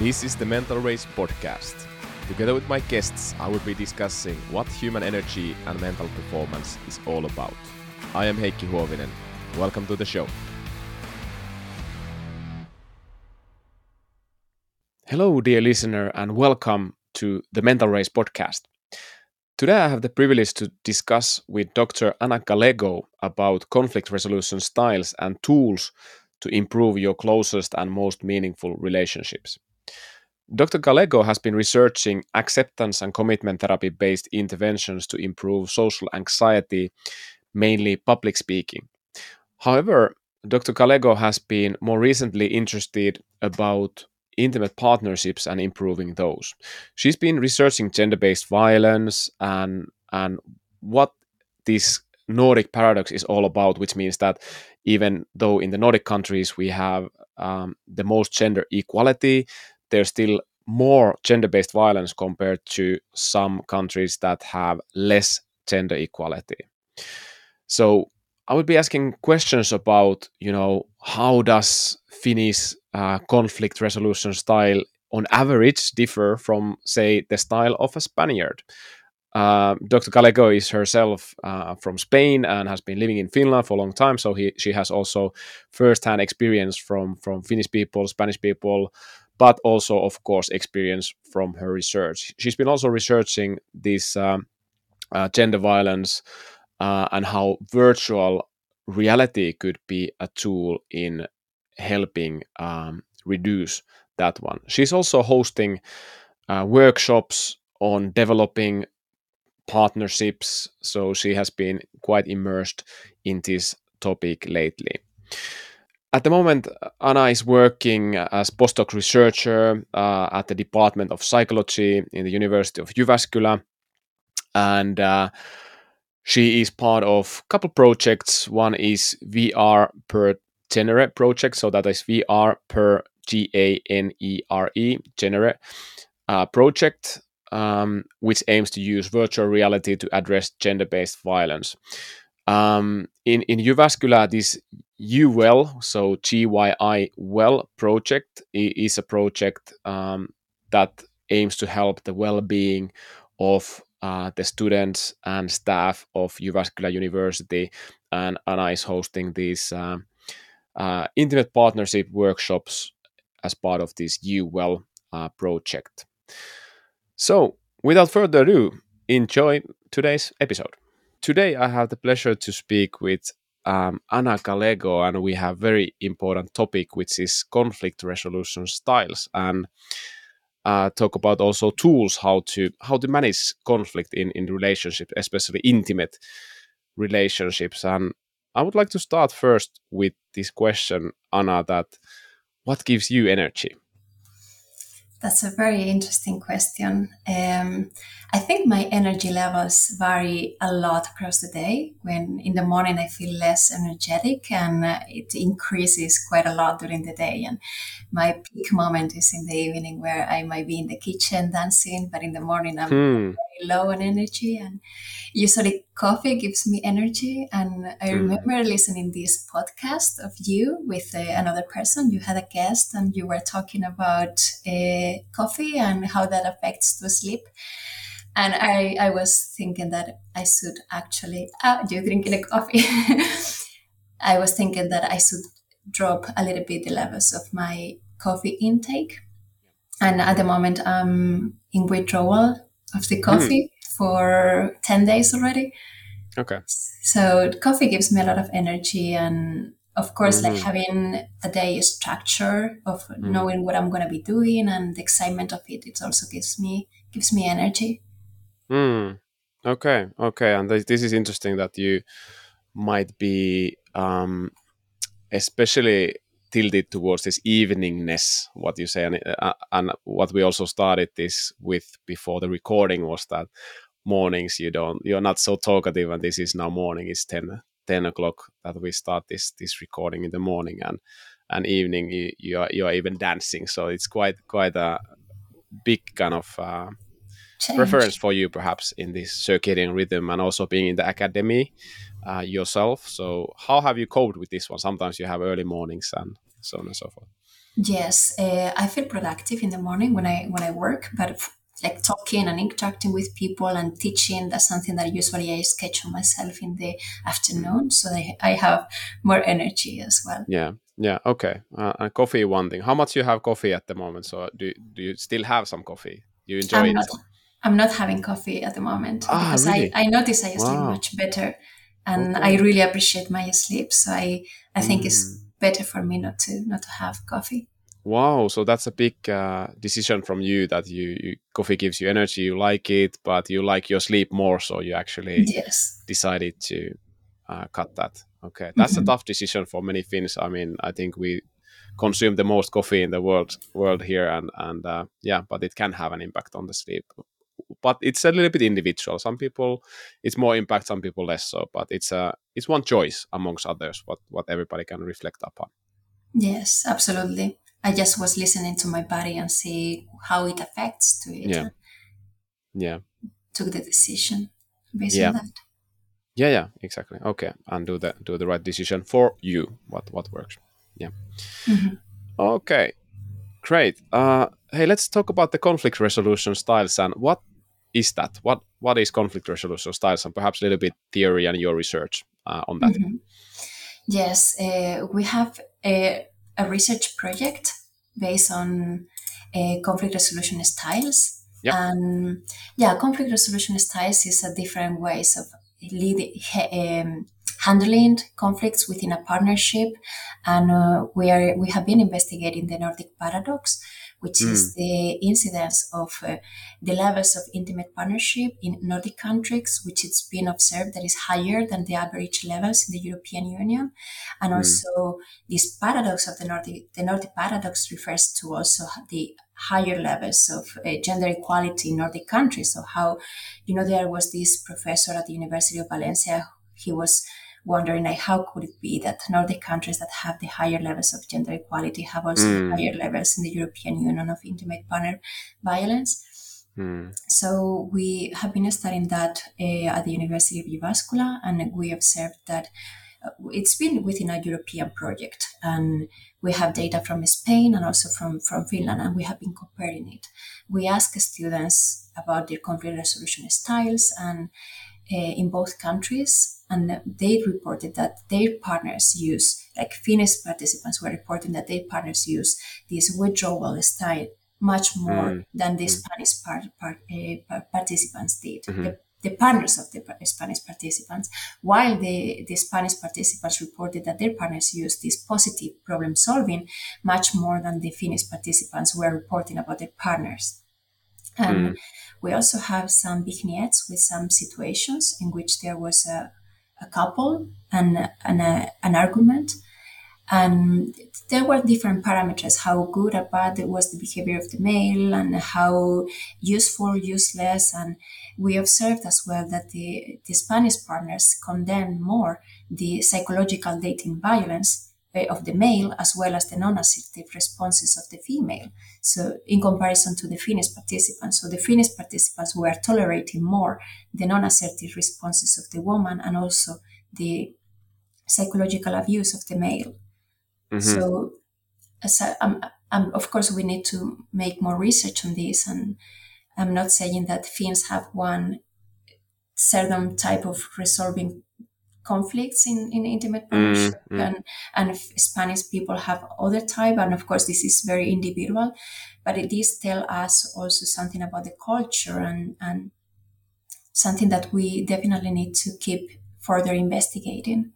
This is the Mental Race podcast. Together with my guests, I will be discussing what human energy and mental performance is all about. I am Heikki Huovinen. Welcome to the show. Hello, dear listener, and welcome to the Mental Race podcast. Today, I have the privilege to discuss with Dr. Ana Gallego about conflict resolution styles and tools to improve your closest and most meaningful relationships. Dr. Gallego has been researching acceptance and commitment therapy based interventions to improve social anxiety, mainly public speaking. However, Dr. Gallego has been more recently interested about intimate partnerships and improving those. She's been researching gender-based violence and and what this Nordic paradox is all about, which means that even though in the Nordic countries we have um, the most gender equality, there's still more gender-based violence compared to some countries that have less gender equality. So I would be asking questions about, you know, how does Finnish uh, conflict resolution style on average differ from, say, the style of a Spaniard? Uh, Dr. Gallego is herself uh, from Spain and has been living in Finland for a long time, so he, she has also first-hand experience from from Finnish people, Spanish people, but also, of course, experience from her research. She's been also researching this um, uh, gender violence uh, and how virtual reality could be a tool in helping um, reduce that one. She's also hosting uh, workshops on developing partnerships, so she has been quite immersed in this topic lately. At the moment, Ana is working as postdoc researcher uh, at the Department of Psychology in the University of Jyväskylä, and uh, she is part of a couple projects. One is VR per Genere project, so that is VR per G A N E R E Genere uh, project, um, which aims to use virtual reality to address gender-based violence. Um, in in Jyväskylä, this UWell, so GYI Well project is a project um, that aims to help the well-being of uh, the students and staff of Jyväskylä University, and Ana is hosting these uh, uh, intimate partnership workshops as part of this UWell uh, project. So, without further ado, enjoy today's episode. Today, I have the pleasure to speak with um, Ana Gallego, and we have very important topic, which is conflict resolution styles, and uh, talk about also tools how to how to manage conflict in in relationships, especially intimate relationships. And I would like to start first with this question, Ana, that what gives you energy? That's a very interesting question. Um, I think my energy levels vary a lot across the day. When in the morning I feel less energetic and uh, it increases quite a lot during the day. And my peak moment is in the evening where I might be in the kitchen dancing, but in the morning I'm hmm. Low on energy. And usually coffee gives me energy. And I hmm. remember listening this podcast of you with uh, another person. You had a guest and you were talking about uh, coffee and how that affects the sleep. And I, I was thinking that I should actually, oh, you're drinking a coffee. I was thinking that I should drop a little bit the levels of my coffee intake. And at the moment, I'm in withdrawal of the hmm. coffee mm. for 10 days already. Okay. So coffee gives me a lot of energy and of course mm-hmm. like having a day structure of mm-hmm. knowing what I'm going to be doing and the excitement of it it also gives me gives me energy. Mm. Okay, okay, and th- this is interesting that you might be um, especially tilted towards this eveningness what you say and, uh, and what we also started this with before the recording was that mornings you don't you're not so talkative and this is now morning it's 10 10 o'clock that we start this this recording in the morning and and evening you, you are you are even dancing. So it's quite quite a big kind of uh, preference for you perhaps in this circadian rhythm and also being in the academy uh, yourself. So how have you coped with this one? Sometimes you have early mornings and so on and so forth. Yes, uh, I feel productive in the morning when I when I work, but like talking and interacting with people and teaching, that's something that usually I schedule myself in the afternoon, so I, I have more energy as well. Yeah, yeah, okay. Uh, and coffee, one thing. How much you have coffee at the moment? So do do you still have some coffee? You enjoy I'm it? not I'm not having coffee at the moment Ah, because really? I, I notice I sleep Wow. much better and Okay. I really appreciate my sleep. So I, I think it's Mm. better for me not to not to have coffee. Wow, so that's a big uh, decision from you that you, you coffee gives you energy, you like it, but you like your sleep more, so you actually Yes. decided to uh, cut that. Okay, that's a Mhm. tough decision for many Finns. I mean, I think we consume the most coffee in the world world here, and and uh, yeah, but it can have an impact on the sleep. But it's a little bit individual. Some people it's more impact, some people less so. But it's a it's one choice amongst others. What what everybody can reflect upon. Yes, absolutely. I just was listening to my body and see how it affects to it. Yeah. Yeah. Took the decision based Yeah. on that. Yeah, yeah, exactly. Okay, and do the do the right decision for you. What what works? Yeah. Mhm. Okay, great. Uh, hey, let's talk about the conflict resolution styles and what is that? What what is conflict resolution styles and perhaps a little bit theory and your research uh, on that. Mhm. Yes, uh, we have a, a research project based on uh, conflict resolution styles. Yep. And yeah, conflict resolution styles is a different ways of leading, um, handling conflicts within a partnership. And uh, we are we have been investigating the Nordic paradox, which is the incidence of uh, the levels of intimate partnership in Nordic countries, which it's been observed that is higher than the average levels in the European Union. And also this paradox of the Nordic, the Nordic paradox refers to also the higher levels of uh, gender equality in Nordic countries. So how, you know, there was this professor at the University of Valencia, he was wondering like how could it be that Nordic countries that have the higher levels of gender equality have also Mm. higher levels in the European Union of intimate partner violence. Mm. So we have been studying that uh, at the University of Jyväskylä, and we observed that uh, it's been within a European project, and we have data from Spain and also from from Finland, and we have been comparing it. We ask students about their conflict resolution styles, and in both countries, and they reported that their partners use, like Finnish participants were reporting that their partners use this withdrawal style much more Mm. than the Spanish part, part, uh, participants did. Mhm. The, the partners of the Spanish participants, while the, the Spanish participants reported that their partners used this positive problem solving much more than the Finnish participants were reporting about their partners. And Mm. we also have some vignettes with some situations in which there was a, a couple and, and a, an argument. And there were different parameters how good or bad was the behavior of the male and how useful, useless. And we observed as well that the, the Spanish partners condemned more the psychological dating violence uh, of the male as well as the non assertive responses of the female. So, in comparison to the Finnish participants, so the Finnish participants were tolerating more the non assertive responses of the woman and also the psychological abuse of the male. Mhm. So, I, um, um, of course, we need to make more research on this. And I'm not saying that Finns have one certain type of resolving conflicts in, in intimate partnership, mm. and and Spanish people have other type. And of course, this is very individual, but it is tell us also something about the culture and and something that we definitely need to keep further investigating.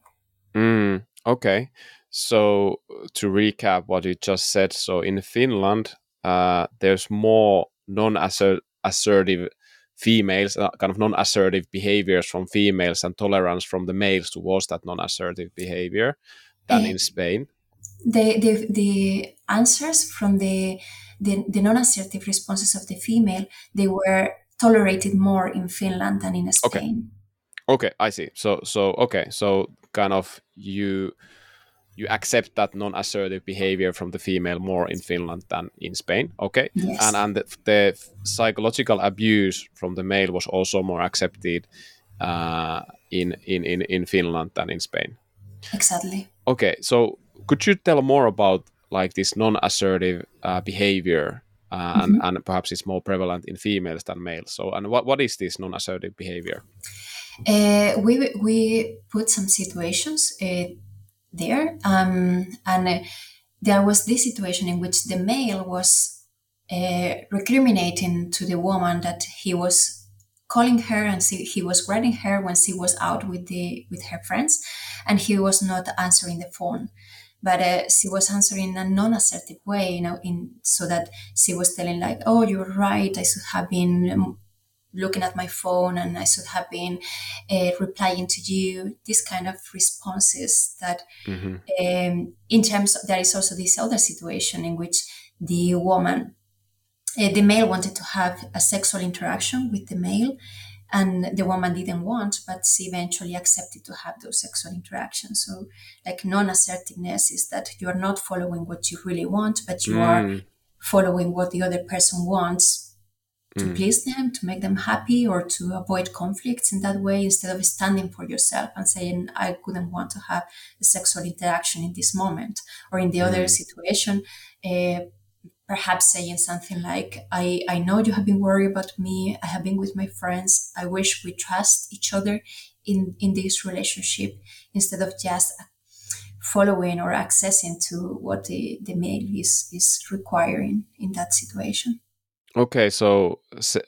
Mm, okay. So to recap what you just said, so in Finland, uh, there's more non-assertive females, uh, kind of non-assertive behaviors from females and tolerance from the males towards that non-assertive behavior than Eh, in Spain. the the, the answers from the, the the non-assertive responses of the female they were tolerated more in Finland than in Spain. Okay, I see. So so okay, so kind of you you accept that non-assertive behavior from the female more in Finland than in Spain. Okay, Yes. and and the, the psychological abuse from the male was also more accepted uh, in, in in in Finland than in Spain. exactly. Okay, so could you tell more about like this non-assertive uh, behavior uh, mm-hmm. and, and, perhaps it's more prevalent in females than males so and what, what is this non-assertive behavior uh, we we put some situations uh, there. Um, and uh, there was this situation in which the male was uh, recriminating to the woman that he was calling her and see, he was greeting her when she was out with the with her friends and he was not answering the phone. But uh, she was answering in a non-assertive way you know in so that she was telling like oh you're right. I should have been looking at my phone and i should have been uh, replying to you this kind of responses that mm-hmm. um, in terms of, there is also this other situation in which the woman uh, the male wanted to have a sexual interaction with the male and the woman didn't want but she eventually accepted to have those sexual interactions so like non-assertiveness is that you are not following what you really want but you mm. are following what the other person wants to mm. please them to make them happy or to avoid conflicts in that way instead of standing for yourself and saying i couldn't want to have a sexual interaction in this moment or in the mm. other situation uh, perhaps saying something like, I, I know you have been worried about me. I have been with my friends. I wish we trust each other in, in this relationship instead of just following or accessing to what the, the male is, is requiring in that situation. Okay, so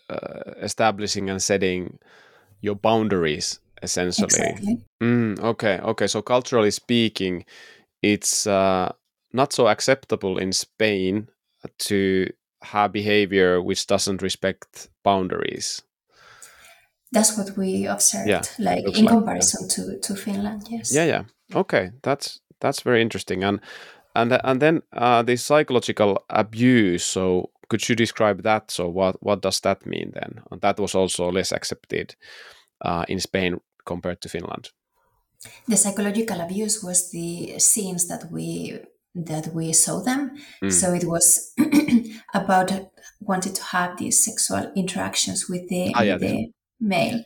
uh, establishing and setting your boundaries essentially. Exactly. Mm, okay, okay. So culturally speaking, it's uh, not so acceptable in Spain to have behavior which doesn't respect boundaries. That's what we observed, yeah, like in like, comparison yeah. to, to Finland. Yes. Yeah, yeah. Okay, that's that's very interesting. And and and then uh, the psychological abuse. So could you describe that? So what what does that mean then? And that was also less accepted uh, in Spain compared to Finland. The psychological abuse was the scenes that we that we saw them. Mm. So it was about wanting to have these sexual interactions with the, ah, yeah, the male,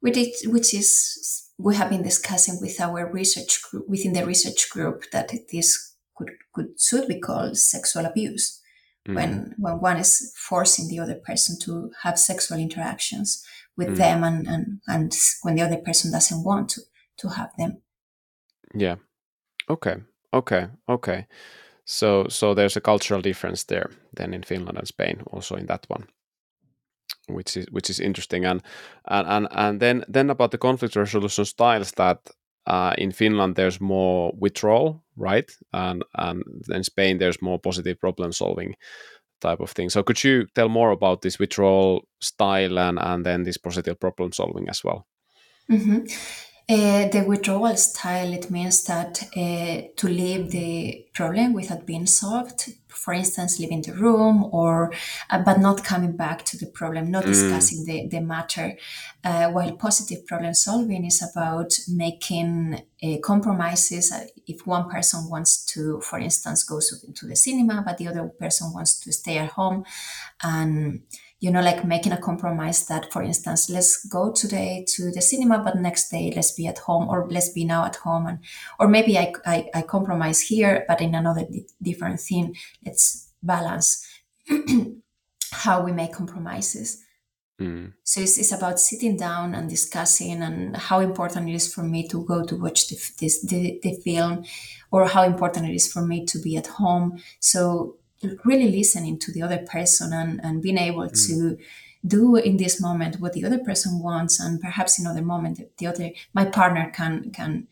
which is, which is we have been discussing with our research group within the research group that this could could should be called sexual abuse mm. when when one is forcing the other person to have sexual interactions with mm. them and, and and when the other person doesn't want to to have them. Yeah. Okay. Okay, okay. So so there's a cultural difference there than in Finland and Spain, also in that one, which is which is interesting. And and and, and then then about the conflict resolution styles that uh, in Finland there's more withdrawal, right? And and in Spain there's more positive problem solving type of thing. So could you tell more about this withdrawal style and and then this positive problem solving as well? Mm-hmm. Uh, the withdrawal style, it means that uh, to leave the problem without being solved, for instance, leaving the room or, uh, but not coming back to the problem, not mm. discussing the, the matter. Uh, while positive problem solving is about making uh, compromises. if one person wants to, for instance, go to, to the cinema, but the other person wants to stay at home and you know, like making a compromise that, for instance, let's go today to the cinema, but next day let's be at home or let's be now at home. And, or maybe I, I, I compromise here, but in another di- different thing, let's balance how we make compromises. Mm. So it's, it's about sitting down and discussing and how important it is for me to go to watch the, this, the, the film or how important it is for me to be at home. So really listening to the other person and, and being able mm. to do in this moment what the other person wants and perhaps in other moment the other my partner can can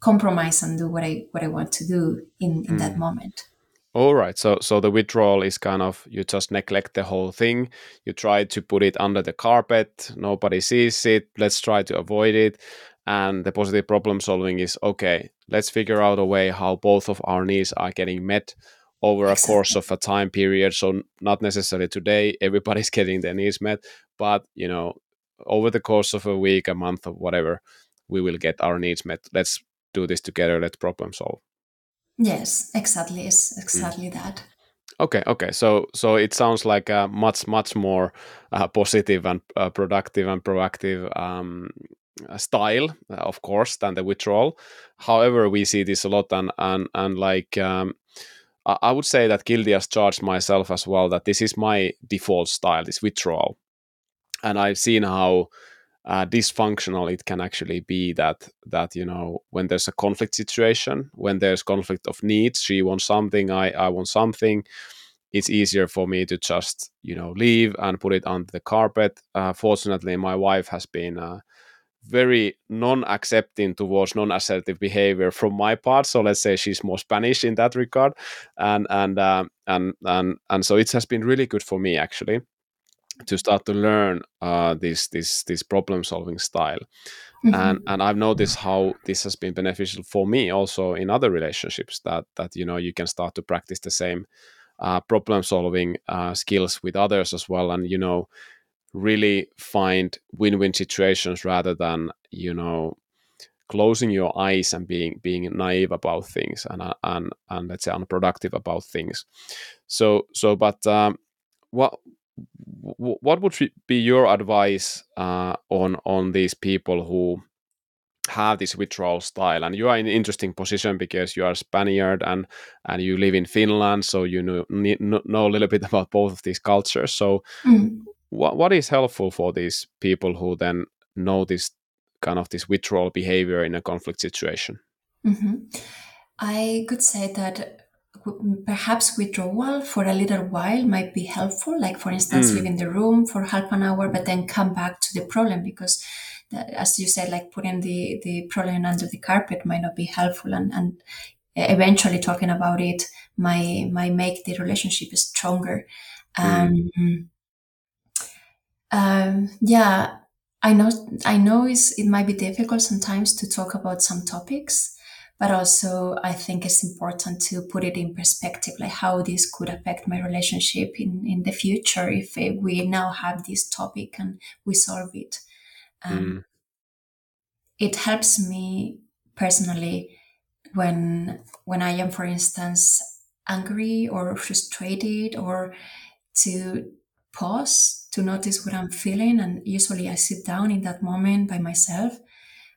compromise and do what i what i want to do in in mm. that moment. All right. So so the withdrawal is kind of you just neglect the whole thing. You try to put it under the carpet. Nobody sees it. Let's try to avoid it. And the positive problem solving is okay let's figure out a way how both of our needs are getting met over a course of a time period. So not necessarily today, everybody's getting their needs met, but you know, over the course of a week, a month, or whatever, we will get our needs met. Let's do this together. Let's problem solve. Yes, exactly. It's exactly mm. that. Okay, okay. So so it sounds like a much much more uh, positive and uh, productive and proactive um, style, of course, than the withdrawal. However, we see this a lot, and and and like um, I, would say that guilty as charged myself as well. That this is my default style, this withdrawal, and I've seen how uh, dysfunctional it can actually be that that you know when there's a conflict situation when there's conflict of needs she wants something i i want something it's easier for me to just you know leave and put it under the carpet uh, fortunately my wife has been uh, very non-accepting towards non-assertive behavior from my part. So let's say she's more spanish in that regard. And and uh, and and and so it has been really good for me actually to start to learn uh, this this this problem solving style. Mm-hmm. and and i've noticed how this has been beneficial for me also in other relationships that that you know you can start to practice the same uh, problem solving uh, skills with others as well. And you know really find win-win situations rather than you know closing your eyes and being being naive about things and uh, and and let's say unproductive about things. So so but um, what what would be your advice uh, on on these people who have this withdrawal style? And you are in an interesting position because you are spaniard and and you live in finland so you know know a little bit about both of these cultures. So mm. What, what is helpful for these people who then know this kind of this withdrawal behavior in a conflict situation mm-hmm. i could say that perhaps withdrawal for a little while might be helpful like for instance mm. leaving the room for half an hour but then come back to the problem because as you said like putting the the problem under the carpet might not be helpful and and eventually talking about it might might make the relationship stronger mm. Um, yeah i know i know it's, it might be difficult sometimes to talk about some topics but also I think it's important to put it in perspective, like how this could affect my relationship in, in the future if we now have this topic and we solve it. Um, mm. It helps me personally when when I am, for instance, angry or frustrated, or to pause to notice what I'm feeling. And usually I sit down in that moment by myself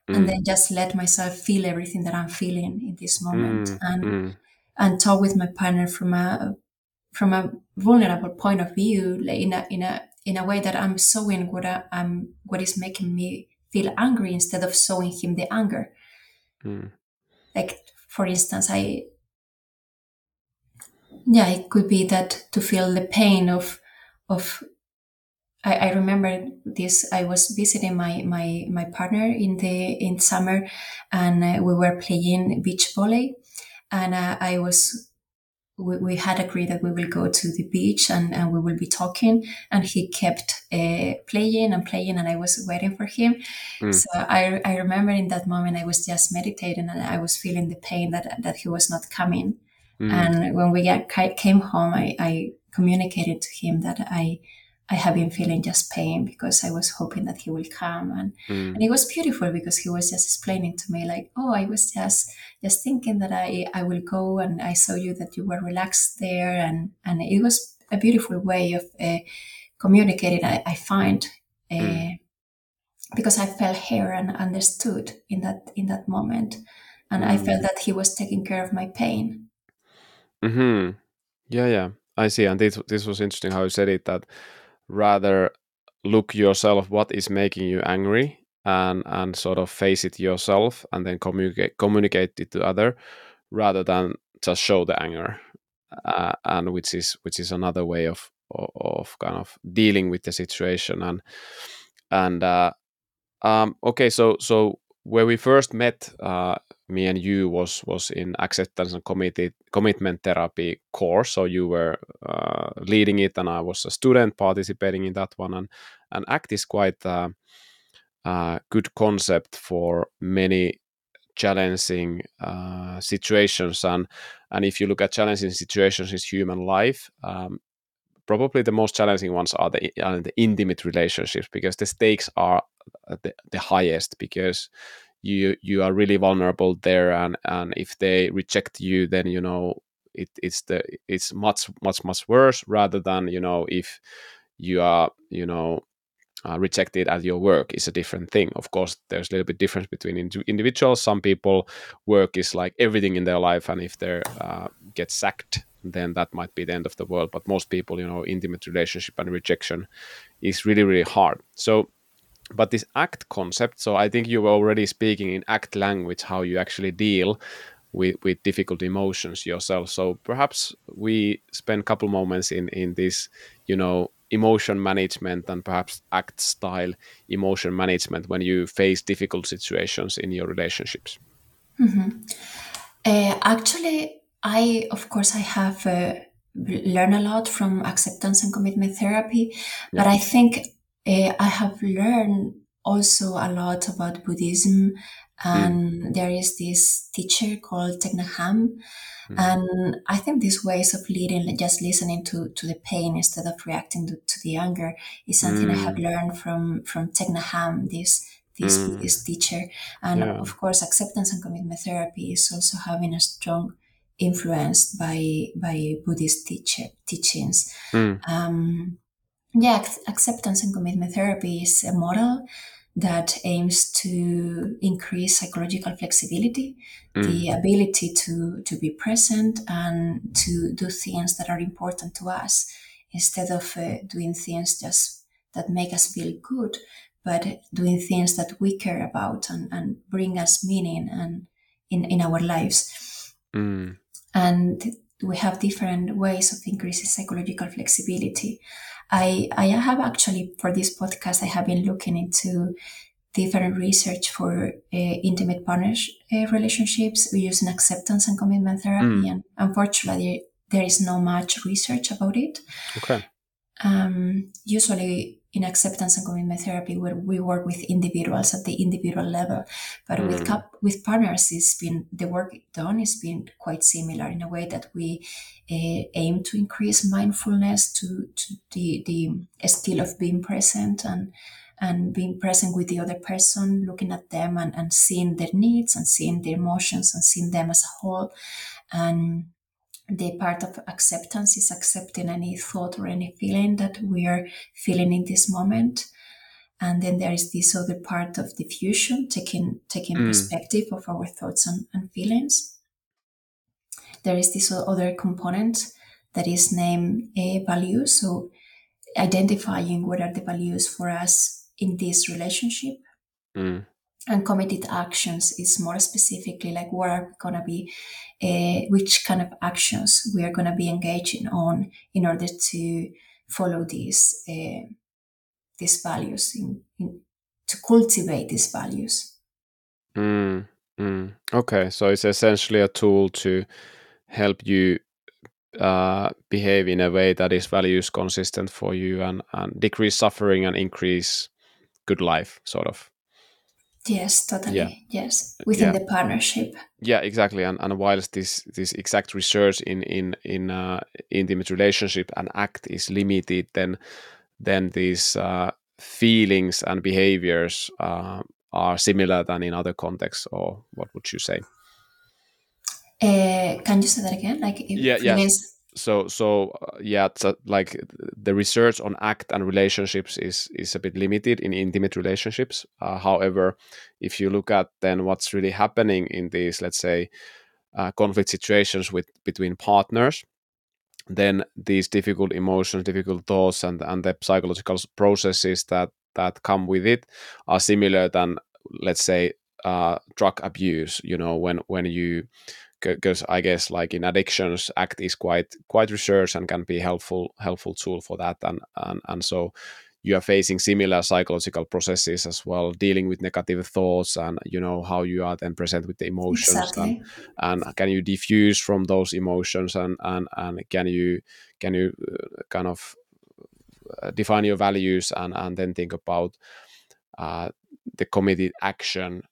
mm. and then just let myself feel everything that I'm feeling in this moment mm. and mm. and talk with my partner from a from a vulnerable point of view like in a in a in a way that I'm showing what I, am what is making me feel angry instead of showing him the anger. Mm. Like for instance, I yeah, it could be that to feel the pain of of I, I remember this. I was visiting my my my partner in the in summer, and uh, we were playing beach volley, and uh, I was we, we, had agreed that we will go to the beach and, and we will be talking and he kept uh, playing and playing and i was waiting for him mm. so I, I remember in that moment i was just meditating and i was feeling the pain that, that he was not coming mm. and when we get, came home I, I communicated to him that i I have been feeling just pain because I was hoping that he will come and, mm. and it was beautiful because he was just explaining to me like oh I was just just thinking that I I will go and I saw you that you were relaxed there and and it was a beautiful way of uh, communicating I, I find uh, mm. because I felt here and understood in that in that moment and mm. I felt that he was taking care of my pain. Hmm. Yeah. Yeah. I see. And this this was interesting how you said it that rather look yourself what is making you angry and and sort of face it yourself and then communicate communicate it to other rather than just show the anger uh, and which is which is another way of, of, of kind of dealing with the situation and and uh, um, okay so so where we first met uh, me and you was was in acceptance and committed commitment therapy course. So you were uh, leading it and i was a student participating in that one. And and act is quite a, a good concept for many challenging uh, situations. And and if you look at challenging situations in human life um, probably the most challenging ones are the, are the intimate relationships because the stakes are the, the highest because you you are really vulnerable there and and if they reject you then you know it, it's the it's much much much worse rather than you know if you are you know uh, rejected at your work is a different thing. Of course, there's a little bit difference between ind- individuals. Some people work is like everything in their life, and if they uh, get sacked, then that might be the end of the world. But most people, you know, intimate relationship and rejection is really really hard. So, but this act concept. So I think you were already speaking in act language how you actually deal with, with difficult emotions yourself. So perhaps we spend a couple moments in in this, you know, emotion management and perhaps act style emotion management when you face difficult situations in your relationships. Mm-hmm. Uh, actually, I of course I have uh, learned a lot from acceptance and commitment therapy, yeah. but I think uh, I have learned also a lot about Buddhism. And mm. there is this teacher called Thich Nhat Mm. And I think these ways of leading, just listening to, to the pain instead of reacting to, to the anger, is something mm. I have hmm. learned from from Thich Nhat this this hmm. this teacher. And yeah. of course, acceptance and commitment therapy is also having a strong influence by by Buddhist teacher, teachings. Um, yeah, acceptance and commitment therapy is a model that aims to increase psychological flexibility, mm. the ability to, to be present and to do things that are important to us instead of uh, doing things just that make us feel good, but doing things that we care about and, and bring us meaning and in, in our lives. Mm. And we have different ways of increasing psychological flexibility. I, I have actually, for this podcast, I have been looking into different research for uh, intimate partners uh, relationships using acceptance and commitment therapy. Mm. And unfortunately, there is no much research about it. Okay. Um, usually, in acceptance and commitment therapy, where we work with individuals at the individual level, but mm. with with partners, it's been the work done has been quite similar in a way that we uh, aim to increase mindfulness to to the the skill of being present and and being present with the other person, looking at them and, and seeing their needs and seeing their emotions and seeing them as a whole. And the part of acceptance is accepting any thought or any feeling that we are feeling in this moment. And then there is this other part of diffusion, taking taking mm. perspective of our thoughts and, and feelings. There is this other component that is named a value. So identifying what are the values for us in this relationship. Mm. And committed actions is more specifically like what are we going to be, uh, which kind of actions we are going to be engaging on in order to follow these uh, these values, in, in, to cultivate these values. Mm, mm. Okay, so it's essentially a tool to help you uh, behave in a way that is values consistent for you and, and decrease suffering and increase good life, sort of. Yes, totally. Yeah. Yes, within yeah. the partnership. Yeah, exactly. And and whilst this this exact research in in in uh, intimate relationship and act is limited, then then these uh, feelings and behaviors uh, are similar than in other contexts. Or what would you say? Uh, can you say that again? Like, yeah, feelings... so so uh, yeah like the research on act and relationships is is a bit limited in intimate relationships. Uh, however if you look at then what's really happening in these let's say uh, conflict situations with between partners then these difficult emotions difficult thoughts and and the psychological processes that that come with it are similar than let's say uh, drug abuse you know when when you because I guess like in addictions, ACT is quite quite research and can be helpful helpful tool for that, and and and so you are facing similar psychological processes as well, dealing with negative thoughts and you know how you are then present with the emotions exactly. and, and can you diffuse from those emotions and and and can you can you uh, kind of uh, define your values and and then think about uh, the committed action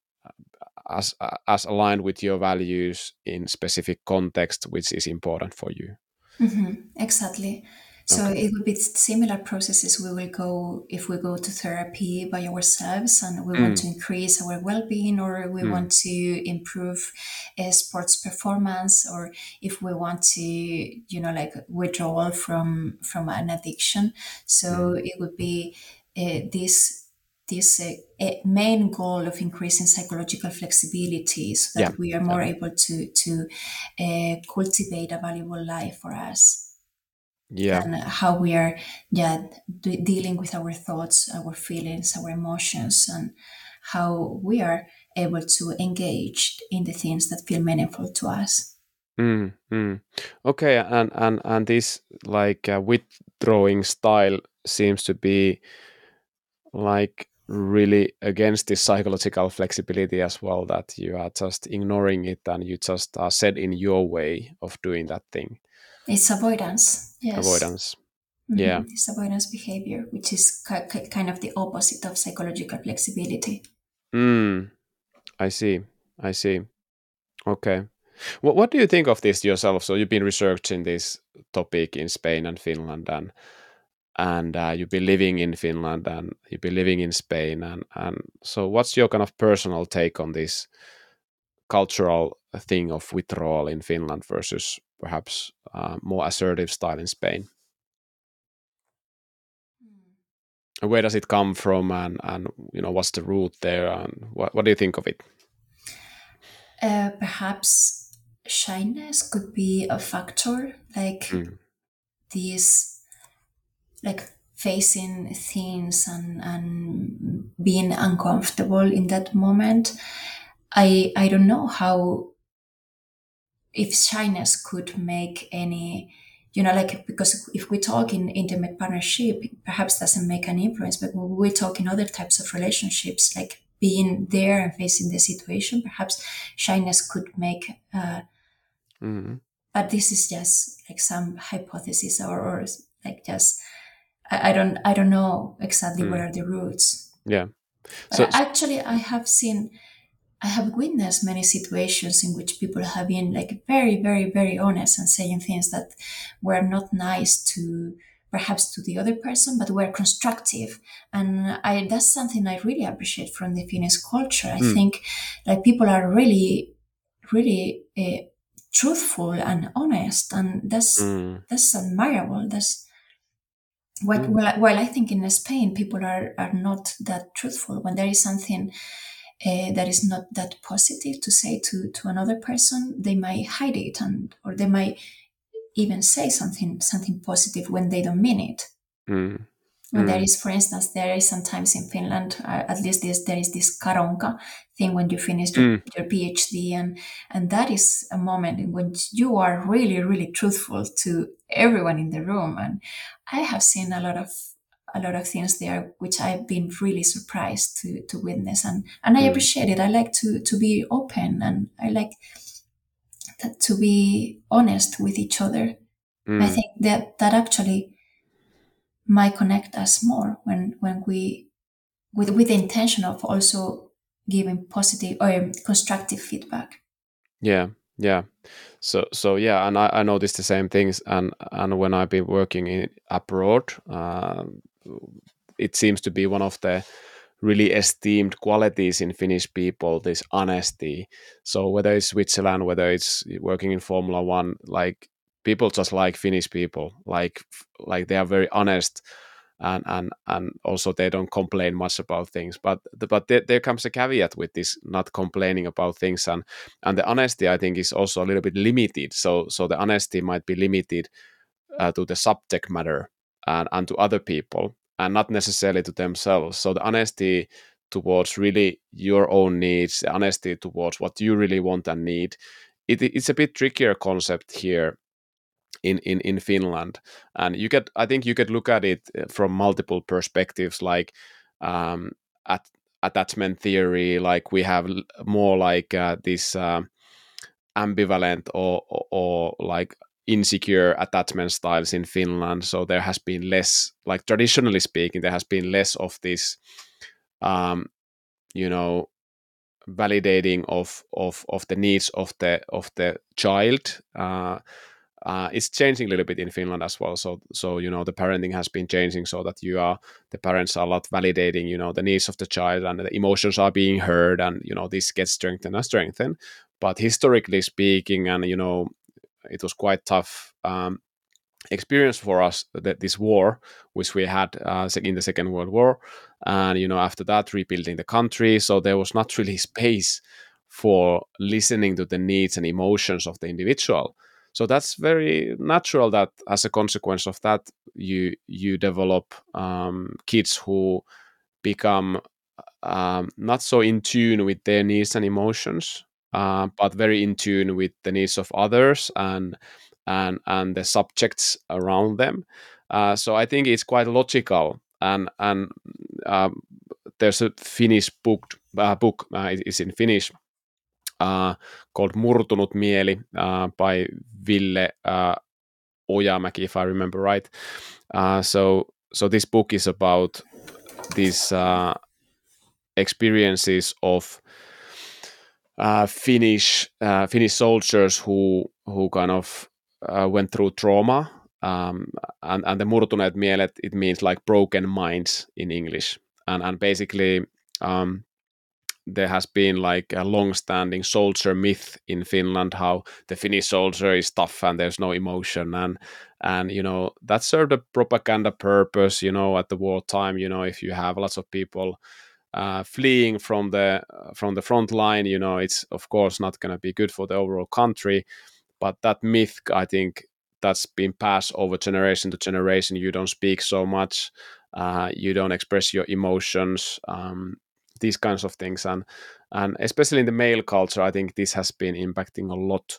as as aligned with your values in specific context which is important for you mm-hmm. exactly so okay. it would be similar processes we will go if we go to therapy by ourselves and we mm. want to increase our well-being or we mm. want to improve uh, sports performance or if we want to you know like withdrawal from from an addiction so mm. it would be uh, this this uh, main goal of increasing psychological flexibility so that yeah. we are more yeah. able to to uh, cultivate a valuable life for us yeah and how we are yeah dealing with our thoughts our feelings our emotions and how we are able to engage in the things that feel meaningful to us mm, mm. okay and and and this like uh, withdrawing style seems to be like really against this psychological flexibility as well that you are just ignoring it and you just are set in your way of doing that thing. It's avoidance yes. Avoidance. Mm-hmm. yeah. It's avoidance behavior which is kind of the opposite of psychological flexibility. Mm, i see. I see. Okay. What, what do you think of this yourself? So you've been researching this topic in spain and finland and and uh, you've been living in Finland and you've been living in Spain and and so what's your kind of personal take on this cultural thing of withdrawal in Finland versus perhaps uh, more assertive style in Spain? And where does it come from and and you know what's the root there and what what do you think of it? Uh, perhaps shyness could be a factor like mm. these like facing things and and being uncomfortable in that moment i i don't know how if shyness could make any you know like because if we talk in intimate partnership perhaps doesn't make an influence but when we talk in other types of relationships like being there and facing the situation perhaps shyness could make uh, mm-hmm. but this is just like some hypothesis or, or like just I, I don't I don't know exactly mm. what are the roots. Yeah. So actually, I have seen, I have witnessed many situations in which people have been like very, very, very honest and saying things that were not nice to perhaps to the other person, but were constructive. And I that's something I really appreciate from the Finnish culture. I mm. think like people are really, really uh, truthful and honest, and that's mm. that's admirable. That's what, mm. well, while I think in Spain people are, are not that truthful when there is something uh, that is not that positive to say to, to another person, they might hide it and or they might even say something something positive when they don't mean it. Mm. When mm. there is, for instance, there is sometimes in Finland, uh, at least this, there is this karonkka thing when you finish your, mm. your, PhD, and and that is a moment in which you are really, really truthful to everyone in the room. And I have seen a lot of a lot of things there which I've been really surprised to to witness, and and I mm. appreciate it. I like to to be open, and I like that to be honest with each other. I mm. think that that actually might connect us more when when we with with the intention of also giving positive or constructive feedback yeah yeah so so yeah and i, I notice the same things and and when i've been working in abroad uh, it seems to be one of the really esteemed qualities in finnish people this honesty so whether it's switzerland whether it's working in formula one like people just like Finnish people. Like like they are very honest and and and also they don't complain much about things. But but there, there comes a caveat with this not complaining about things and and the honesty I think is also a little bit limited. So so the honesty might be limited uh, to the subject matter and and to other people and not necessarily to themselves. So the honesty towards really your own needs, honesty towards what you really want and need. It, it's a bit trickier concept here in, in, in Finland. And you could, I think you could look at it uh, from multiple perspectives, like um, at attachment theory, like we have more like uh, this uh, ambivalent or, or, or like insecure attachment styles in Finland. So there has been less, like traditionally speaking, there has been less of this, um, you know, validating of of of the needs of the of the child. Uh, uh, it's changing a little bit in Finland as well. So, so you know, the parenting has been changing so that you are the parents are a lot validating, you know, the needs of the child and the emotions are being heard, and you know, this gets strengthened and strengthened. But historically speaking, and you know, it was quite tough um, experience for us that this war which we had uh, in the second world war and you know after that rebuilding the country so there was not really space for listening to the needs and emotions of the individual so that's very natural that as a consequence of that you you develop um, kids who become um, not so in tune with their needs and emotions uh, but very in tune with the needs of others and and and the subjects around them. Uh, so I think it's quite logical. And and um, there's a Finnish book uh, book uh, is in Finnish uh, called Murtunut mieli uh, by Ville uh, Ojamäki, if I remember right. so so this book is about these experiences of Finnish Finnish soldiers who who kind of uh, went through trauma, um, and and the murtuneet mielet it means like broken minds in English, and and basically. Um, there has been like a long-standing soldier myth in Finland how the Finnish soldier is tough and there's no emotion. And and you know that served a propaganda purpose you know at the wartime you know if you have lots of people uh, fleeing from the from the front line you know it's of course not going to be good for the overall country. But that myth i think that's been passed over generation to generation. You don't speak so much uh, you don't express your emotions um, these kinds of things and and especially in the male culture i think this has been impacting a lot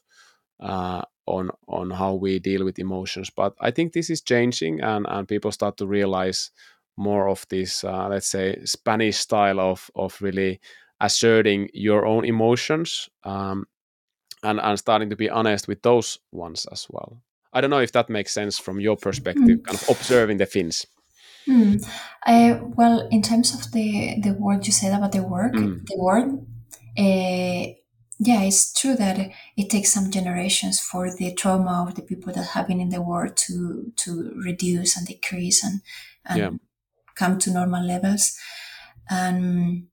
uh, on on how we deal with emotions but i think this is changing and and people start to realize more of this uh, let's say spanish style of of really asserting your own emotions um, and and starting to be honest with those ones as well. I don't know if that makes sense from your perspective, mm. kind of observing the Finns. Mm. Uh, well, in terms of the the word you said about the work, mm. the word, uh, yeah, it's true that it takes some generations for the trauma of the people that have been in the war to to reduce and decrease and and yeah. come to normal levels. And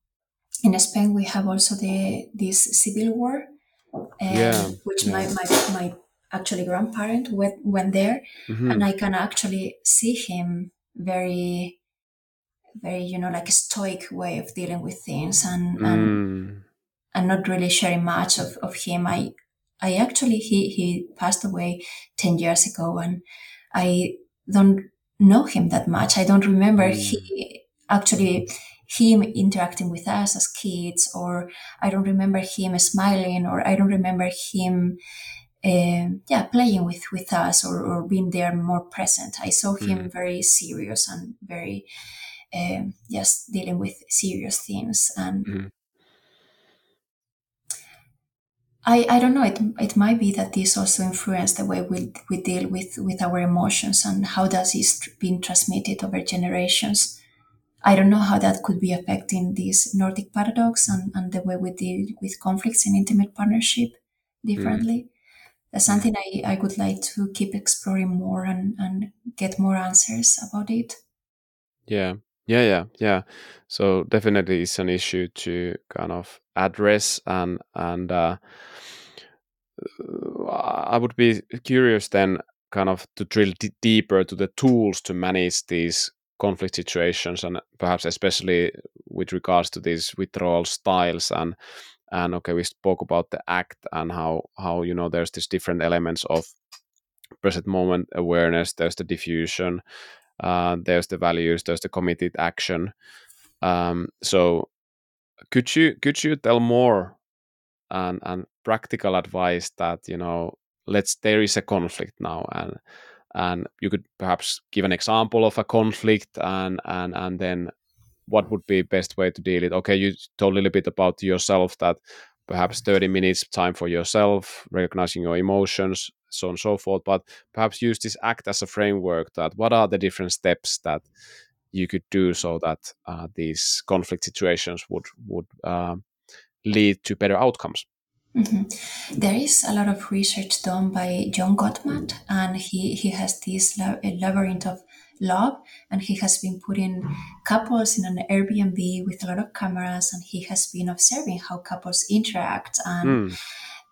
in Spain, we have also the this civil war yeah, which yeah. my, my my actually grandparent went went there, mm-hmm. and I can actually see him very very you know like a stoic way of dealing with things and mm. and, and not really sharing much of, of him i i actually he he passed away 10 years ago and i don't know him that much i don't remember mm. he actually him interacting with us as kids, or I don't remember him smiling, or I don't remember him, uh, yeah, playing with with us or, or being there more present. I saw him mm. very serious and very, uh, yes, dealing with serious things and. Mm. I, I don't know. It, it might be that this also influenced the way we, we deal with, with our emotions and how does this being transmitted over generations. I don't know how that could be affecting this Nordic paradox and, and the way we deal with conflicts in intimate partnership differently. Mm. That's something I, I would like to keep exploring more and, and get more answers about it. Yeah. Yeah, yeah, yeah. So definitely it's an issue to kind of address and and uh, I would be curious then kind of to drill d- deeper to the tools to manage these conflict situations and perhaps especially with regards to these withdrawal styles and and okay we spoke about the act and how how you know there's these different elements of present moment awareness. There's the defusion uh, there's the values there's the committed action. Um, so could you could you tell more and and practical advice that you know let's there is a conflict now and and you could perhaps give an example of a conflict and and and then what would be best way to deal it. Okay you told a little bit about yourself that perhaps 30 minutes time for yourself recognizing your emotions so on and so forth but perhaps use this act as a framework that what are the different steps that you could do so that uh, these conflict situations would would uh, lead to better outcomes? Mm-hmm. There is a lot of research done by John Gottman, and he, he has this labyrinth of love, and he has been putting couples in an Airbnb with a lot of cameras, and he has been observing how couples interact and mm.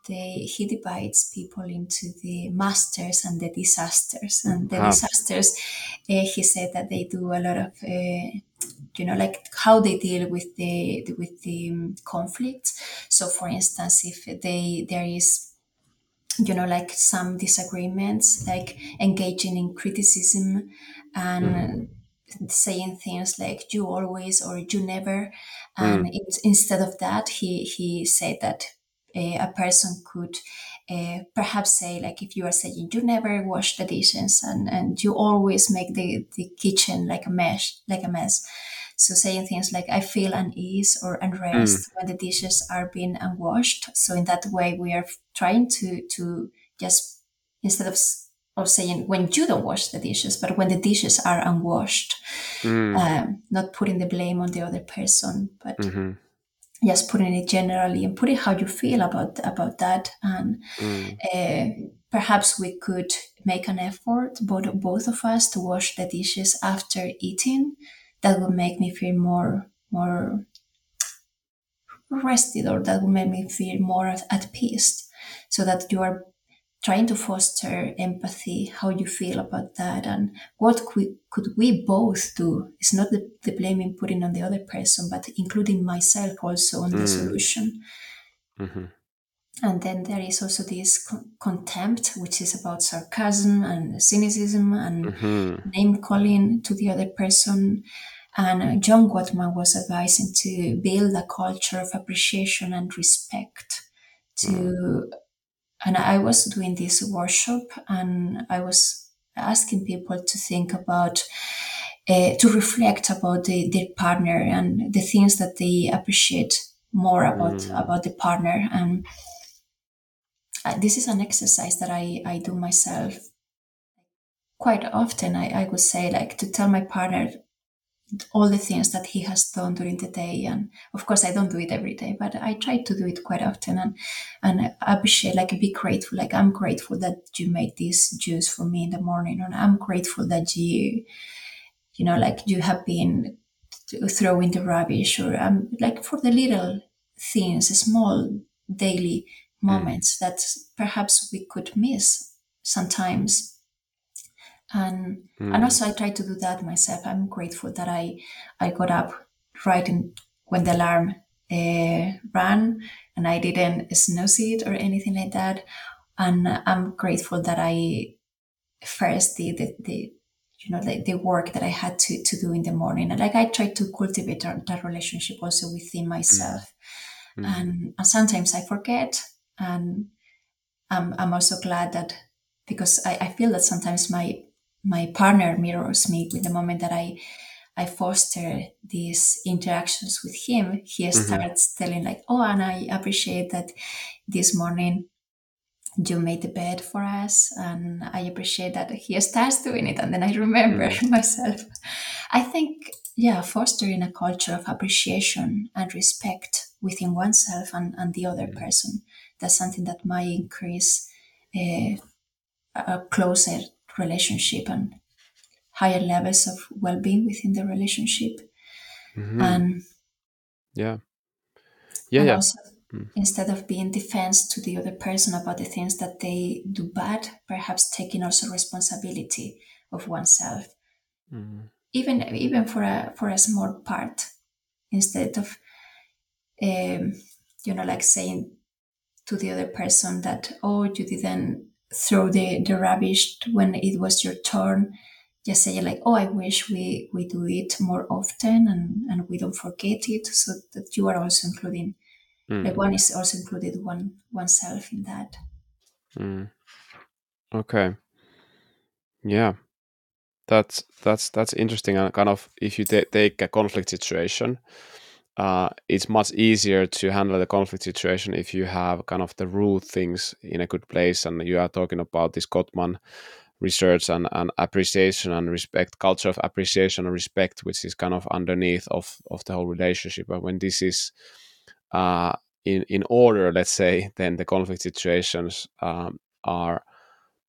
they he divides people into the masters and the disasters. And the disasters, uh, he said that they do a lot of, uh, you know, like how they deal with the with the um, conflict. So, for instance, if they there is you know like some disagreements like engaging in criticism and mm saying things like you always or you never and mm. it, instead of that he he said that uh, a person could uh, perhaps say like if you are saying you never wash the dishes and and you always make the the kitchen like a mess like a mess so saying things like i feel unease or unrest mm. when the dishes are being unwashed so in that way we are trying to to just instead of of saying when you don't wash the dishes, but when the dishes are unwashed, mm. um, not putting the blame on the other person, but mm-hmm. just putting it generally and putting how you feel about about that, and mm. uh, perhaps we could make an effort, both both of us, to wash the dishes after eating. That would make me feel more more rested, or that would make me feel more at peace, so that you are trying to foster empathy, how you feel about that, and what could, could we both do. It's not the, the blaming putting on the other person, but including myself also on mm. the solution. Mm-hmm. And then there is also this con- contempt, which is about sarcasm and cynicism and mm-hmm. name calling to the other person. And John Gottman was advising to build a culture of appreciation and respect to mm and I was doing this workshop and I was asking people to think about uh, to reflect about the, their partner and the things that they appreciate more about mm. about the partner and this is an exercise that I, I do myself quite often. I, I would say like to tell my partner all the things that he has done during the day. And of course i don't do it every day but i try to do it quite often. And and appreciate like be grateful. Like i'm grateful that you made this juice for me in the morning. And i'm grateful that you you know like you have been throwing the rubbish or um like for the little things small daily. Moments mm. that perhaps we could miss sometimes and mm. and also I try to do that myself. I'm grateful that I I got up right in when the alarm uh, ran and I didn't snooze it or anything like that. And I'm grateful that I first did the, the you know the, the work that I had to to do in the morning. And like I try to cultivate that, relationship also within myself. Mm. And, and sometimes I forget and I'm, I'm also glad that because I, I feel that sometimes my my partner mirrors me with the moment that I I foster these interactions with him, he mm-hmm. starts telling like, "Oh, and I appreciate that this morning you made the bed for us, and I appreciate that he starts doing it." And then I remember mm-hmm. myself. I think, yeah, fostering a culture of appreciation and respect within oneself and, and the other mm-hmm. person. That's something that might increase uh, a closer relationship and higher levels of well-being within the relationship mm-hmm. and yeah yeah, yeah. Also, mm. instead of being defense to the other person about the things that they do bad perhaps taking also responsibility of oneself mm. even even for a for a small part instead of um, you know like saying to the other person that oh you didn't throw the, the rubbish when it was your turn. Just say like oh i wish we we do it more often and and we don't forget it. So that you are also including mm. like one is also included one oneself in that. Mm. okay. Yeah. That's that's that's interesting and kind of if you t- take a conflict situation uh, it's much easier to handle the conflict situation if you have kind of the root things in a good place. And you are talking about this Gottman research and, and appreciation and respect, culture of appreciation and respect, which is kind of underneath of, of the whole relationship. But when this is uh, in, in order, let's say, then the conflict situations um, are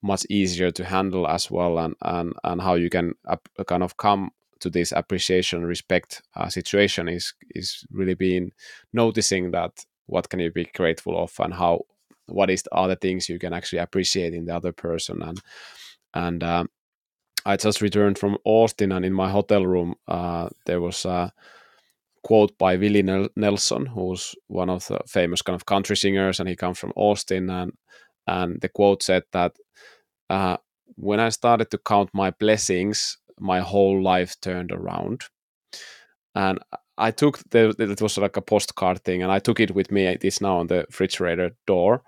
much easier to handle as well and, and, and how you can kind of come to this appreciation respect uh, situation is is really being noticing that what can you be grateful of and how what is the other things you can actually appreciate in the other person and and uh, I just returned from Austin and in my hotel room uh, there was a quote by Willie Nelson who's one of the famous kind of country singers and he comes from Austin and and the quote said that uh, when I started to count my blessings my whole life turned around and I took the it was like a postcard thing, and I took it with me. It is now on the refrigerator door,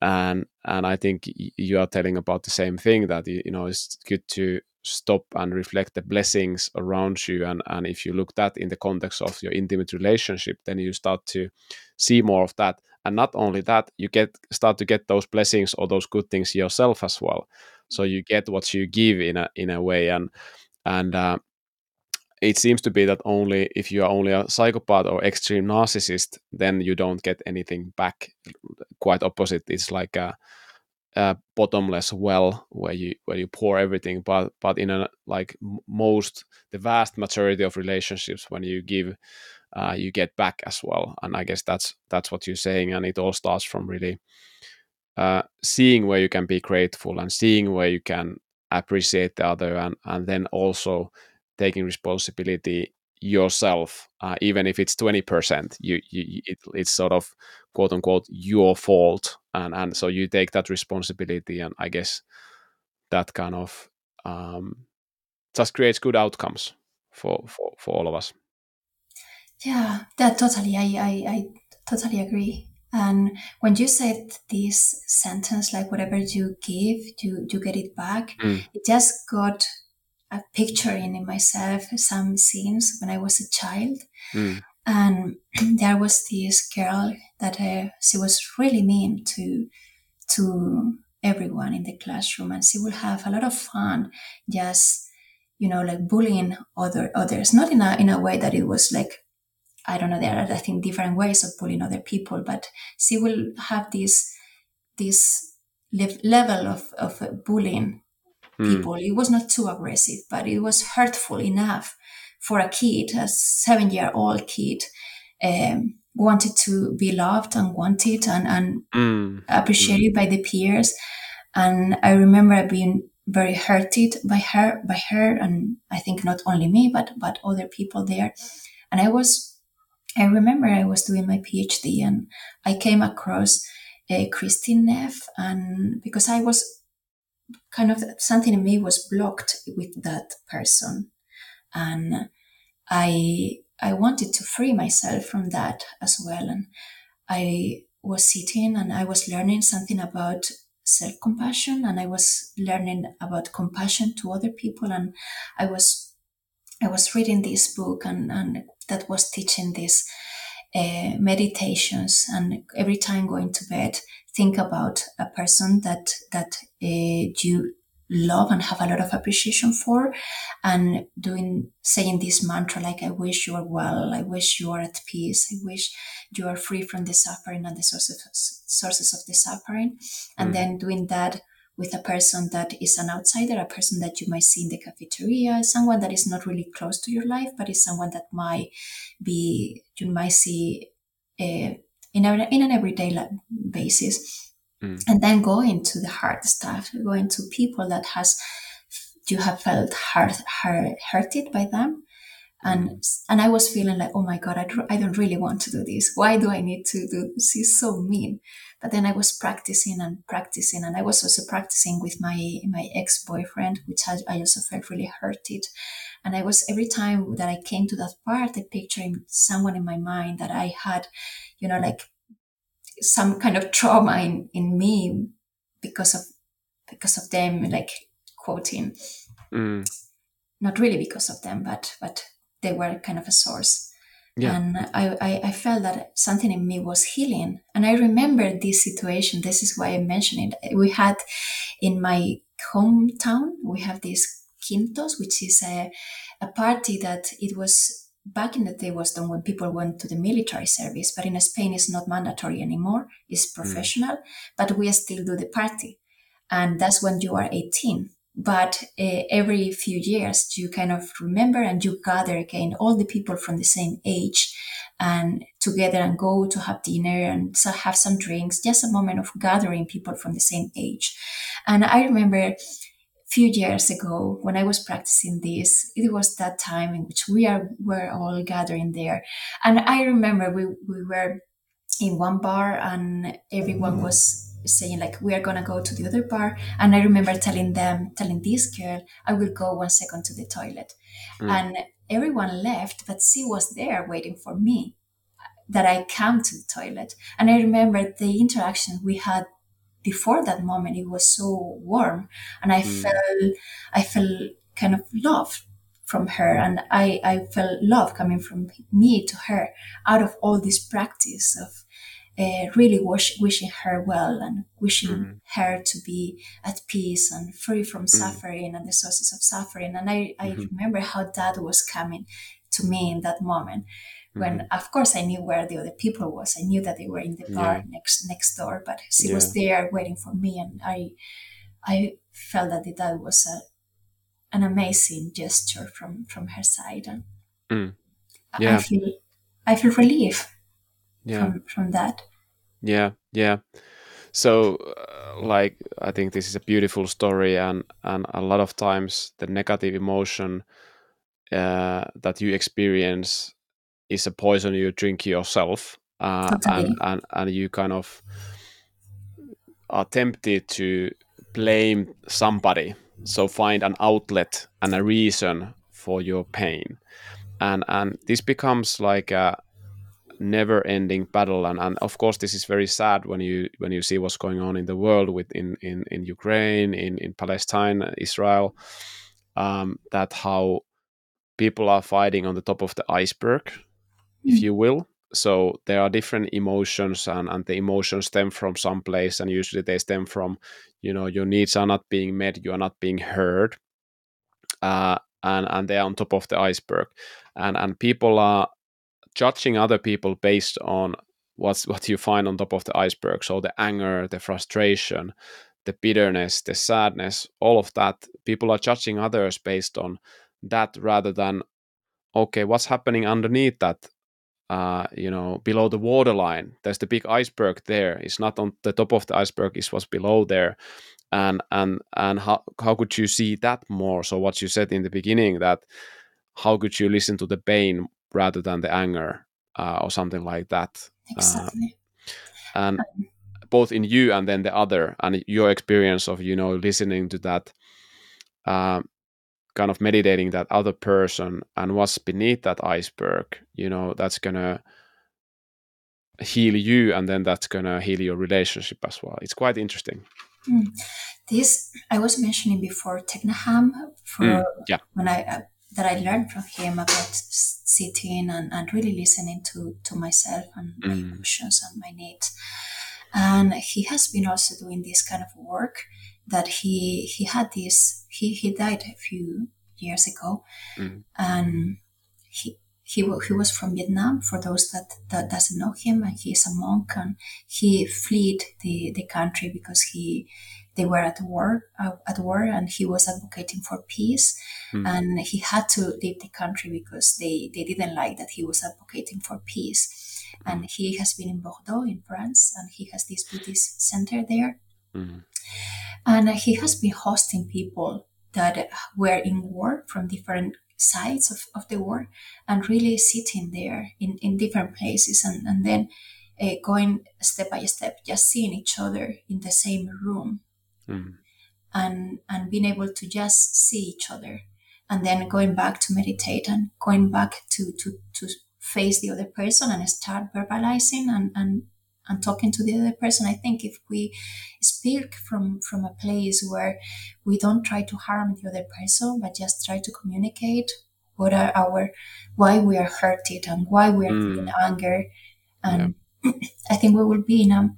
and and I think you are telling about the same thing that you know it's good to stop and reflect the blessings around you, and and if you look that in the context of your intimate relationship, then you start to see more of that, and not only that, you get start to get those blessings or those good things yourself as well. So you get what you give in a in a way, and and uh, it seems to be that only if you are only a psychopath or extreme narcissist, then you don't get anything back. Quite opposite, it's like a, a bottomless well where you where you pour everything. But but in a like most the vast majority of relationships, when you give, uh, you get back as well. And I guess that's that's what you're saying. And it all starts from really uh, seeing where you can be grateful and seeing where you can appreciate the other and and then also taking responsibility yourself, uh, even if it's twenty percent. You, you it, it's sort of quote unquote your fault, and and so you take that responsibility, and I guess that kind of um, just creates good outcomes for, for for all of us. Yeah, that totally. I I, I totally agree. And when you said this sentence, like whatever you give, you you get it back, mm. it just got a picture in myself some scenes when I was a child. Mm. And there was this girl that uh, she was really mean to to everyone in the classroom, and she would have a lot of fun just you know like bullying other others, not in a in a way that it was like I don't know there are I think different ways of bullying other people, but she will have this this level of of bullying Hmm. people. Mm. It was not too aggressive, but it was hurtful enough for a kid, a seven year old kid, um, wanted to be loved and wanted and, and mm. appreciated mm. by the peers. And I remember being very hurted by her, by her, and I think not only me, but but other people there. And I was, I remember I was doing my PhD, and I came across uh, Kristin Neff, and because I was kind of something in me was blocked with that person. And i i wanted to free myself from that as well. And i was sitting and i was learning something about self-compassion and i was learning about compassion to other people. And i was i was reading this book and, and that was teaching these uh, meditations and every time going to bed think about a person that that uh, you love and have a lot of appreciation for and doing saying this mantra like i wish you are well. I wish you are at peace. I wish you are free from the suffering and the sources sources of the suffering. And mm. then doing that with a person that is an outsider a person that you might see in the cafeteria someone that is not really close to your life but is someone that might be you might see uh, in, a, in an everyday basis mm. and then go into the hard stuff go into people that has you have felt hurt, hurt hurted by them and mm. and I was feeling like oh my god I, I don't really want to do this why do I need to do this she's so mean but then I was practicing and practicing and I was also practicing with my my ex-boyfriend which I, I also felt really hurted. And I was every time that I came to that part I picturing someone in my mind that I had you know like some kind of trauma in, in me because of because of them like quoting. Mm. not really because of them but but they were kind of a source yeah. and I, I, I felt that something in me was healing and i remember this situation this is why i mentioned it we had in my hometown we have this quintos which is a, a party that it was back in the day was done when people went to the military service, but in Spain it's not mandatory anymore. It's mm. professional, mm. but we still do the party. And that's when you are 18. But uh, every few years you kind of remember and you gather again all the people from the same age and together and go to have dinner and so have some drinks, just a moment of gathering people from the same age. And I remember a few years ago when I was practicing this, it was that time in which we are were all gathering there. And I remember we, we were in one bar and everyone was saying like we are gonna go to the other bar. And i remember telling them telling this girl i will go one second to the toilet. Mm. and everyone left but she was there waiting for me that i come to the toilet. And i remember the interaction we had before that moment. It was so warm and i mm. felt i felt kind of love from her. And I, I felt love coming from me to her out of all this practice of uh, really wish, wishing her well and wishing mm-hmm. her to be at peace and free from mm-hmm. suffering and the sources of suffering. And I, I mm-hmm. remember how that was coming to me in that moment when mm-hmm. of course I knew where the other people was. I knew that they were in the bar yeah. next next door, but she yeah. was there waiting for me and I I felt that that was a an amazing gesture from from her side and mm. yeah. I feel I feel relief yeah. from from that. Yeah, yeah. So, uh, like, I think this is a beautiful story, and and a lot of times the negative emotion uh, that you experience is a poison you drink yourself, uh, totally. and, and and you kind of are tempted to blame somebody. So find an outlet and a reason for your pain, and and this becomes like a never ending battle. And, and of course this is very sad when you when you see what's going on in the world with in in, in ukraine in, in palestine israel um, that how people are fighting on the top of the iceberg mm. if you will. So there are different emotions and, and the emotions stem from some place and usually they stem from you know your needs are not being met you are not being heard uh, and and they are on top of the iceberg. And and people are judging other people based on what's what you find on top of the iceberg. So the anger the frustration the bitterness the sadness all of that people are judging others based on that rather than okay what's happening underneath that uh, you know below the waterline? There's the big iceberg there. It's not on the top of the iceberg it's what's below there. And and and how, how could you see that more? So what you said in the beginning that how could you listen to the pain rather than the anger uh, or something like that. Exactly. Uh, and um, both in you and then the other, and your experience of you know listening to that, uh, kind of meditating that other person and what's beneath that iceberg. You know that's gonna heal you, and then that's gonna heal your relationship as well. It's quite interesting. Mm. This I was mentioning before Thich Nhat for mm, yeah. when I uh, that I learned from him about sitting and, and really listening to, to myself and mm. my emotions and my needs. And he has been also doing this kind of work that he he had this he, he died a few years ago mm. and he he, he was from Vietnam for those that, that doesn't know him and he is a monk and he fled the, the country because he they were at war uh, at war and he was advocating for peace. Mm. and he had to leave the country because they, they didn't like that he was advocating for peace. And he has been in bordeaux in france and he has this buddhist center there. Mm. and he has been hosting people that were in war from different sides of, of the war and really sitting there in, in different places and, and then uh, going step by step, just seeing each other in the same room mm. and and being able to just see each other and then going back to meditate and going back to to to face the other person and start verbalizing and and and talking to the other person i think if we speak from from a place where we don't try to harm the other person but just try to communicate what are our why we are hurted and why we are mm. feeling anger and yeah. i think we will be in a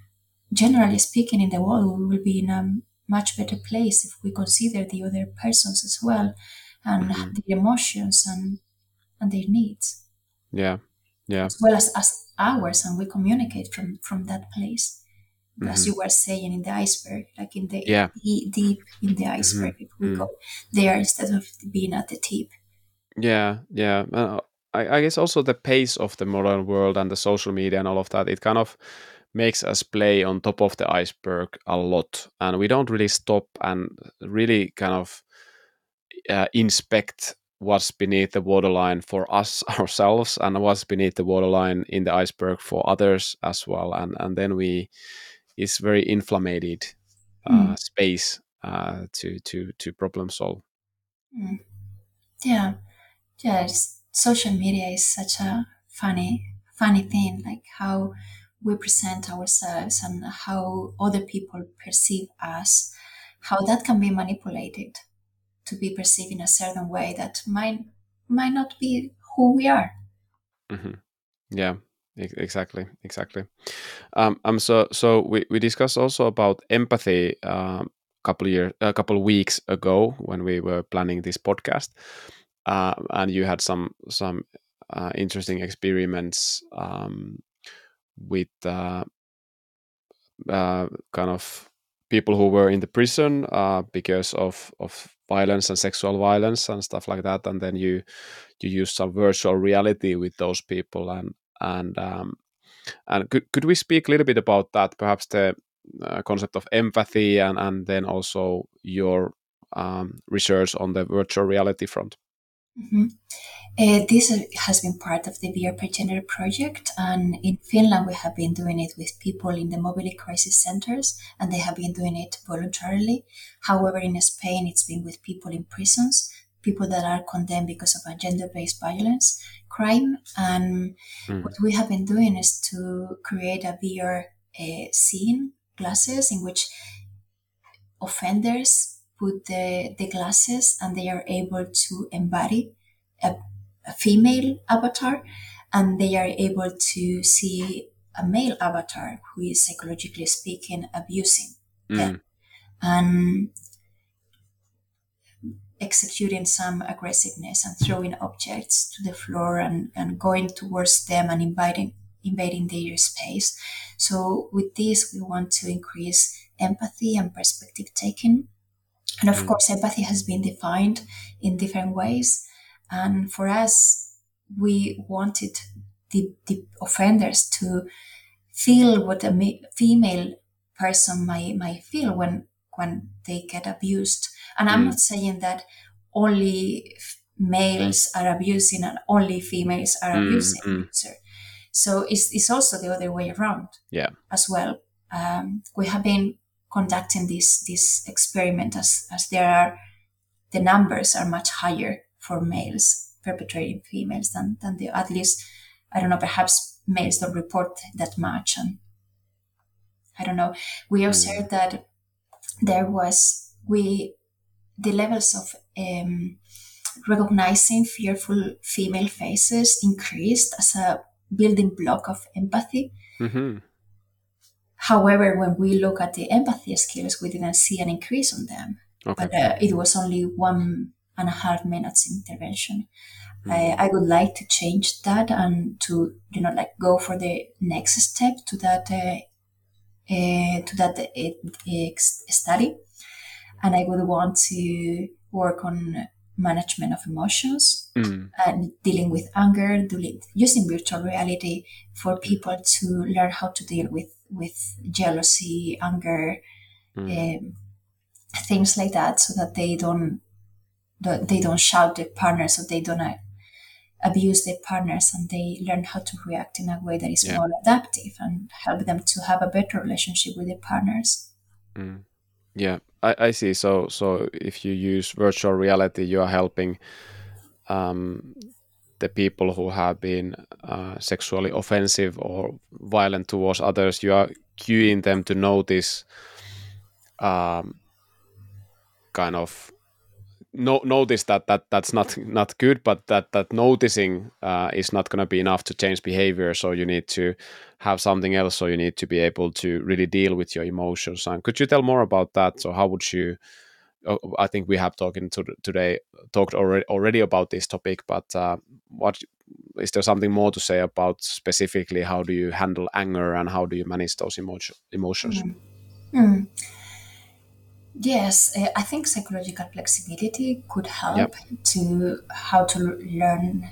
generally speaking in the world we will be in a much better place if we consider the other persons as well and mm-hmm. their emotions and and their needs yeah yeah as well as, as ours and we communicate from from that place mm-hmm. as you were saying in the iceberg like in the yeah. deep in the iceberg mm-hmm. if we mm-hmm. go there instead of being at the tip yeah yeah uh, I, I guess also the pace of the modern world and the social media and all of that, it kind of makes us play on top of the iceberg a lot, and we don't really stop and really kind of uh, inspect what's beneath the waterline for us ourselves and what's beneath the waterline in the iceberg for others as well and and then we it's very inflamed uh, mm. space uh, to to to problem solve mm. yeah yes social media is such a funny funny thing like how we present ourselves and how other people perceive us how that can be manipulated to be perceived in a certain way that might might not be who we are. Mm-hmm. Yeah, exactly, exactly. Um, um, so so we we discussed also about empathy a um, couple years a couple weeks ago when we were planning this podcast, uh, and you had some some uh, interesting experiments um, with uh, uh, kind of people who were in the prison uh, because of of violence and sexual violence and stuff like that and then you you use some virtual reality with those people and and um, and could, could we speak a little bit about that perhaps the uh, concept of empathy and and then also your um, research on the virtual reality front mm-hmm. Uh, this has been part of the VR per Gender project, and in Finland we have been doing it with people in the mobility crisis centers, and they have been doing it voluntarily. However, in Spain, it's been with people in prisons, people that are condemned because of a gender-based violence crime. And mm. what we have been doing is to create a VR uh, scene glasses in which offenders put the, the glasses and they are able to embody a a female avatar and they are able to see a male avatar who is psychologically speaking abusing mm. them and executing some aggressiveness and throwing objects to the floor and, and going towards them and inviting invading their space. So with this we want to increase empathy and perspective taking. And of mm. course empathy has been defined in different ways. And for us, we wanted the, the offenders to feel what a female person might, might feel when, when they get abused. And I'm mm. not saying that only males are abusing and only females are mm, abusing. Mm. So it's, it's also the other way around yeah. as well. Um, we have been conducting this this experiment as, as there are the numbers are much higher for males perpetrating females than, than the, at least, I don't know, perhaps males don't report that much. And I don't know. We observed mm. that there was, we, the levels of um, recognizing fearful female faces increased as a building block of empathy. Mm-hmm. However, when we look at the empathy skills, we didn't see an increase on them. Okay. But uh, it was only one and a half minutes intervention. Mm-hmm. I, I would like to change that and to you know like go for the next step to that uh, uh, to that uh, study, and I would want to work on management of emotions mm. and dealing with anger, dealing, using virtual reality for people to learn how to deal with with jealousy, anger, mm. um, things like that, so that they don't they don't shout their partners or they don't uh, abuse their partners and they learn how to react in a way that is yeah. more adaptive and help them to have a better relationship with their partners mm. yeah I, I see. So so if you use virtual reality you are helping um, the people who have been uh, sexually offensive or violent towards others. You are cueing them to notice um, kind of no, notice that, that that's not not good, but that that noticing uh, is not going to be enough to change behavior. So you need to have something else. So you need to be able to really deal with your emotions. And could you tell more about that? So how would you? Oh, I think we have talking to, today talked already already about this topic, but uh, what is there something more to say about specifically how do you handle anger and how do you manage those emotion, emotions? Mm. Mm. Yes, uh, I think psychological flexibility could help yep. to how to learn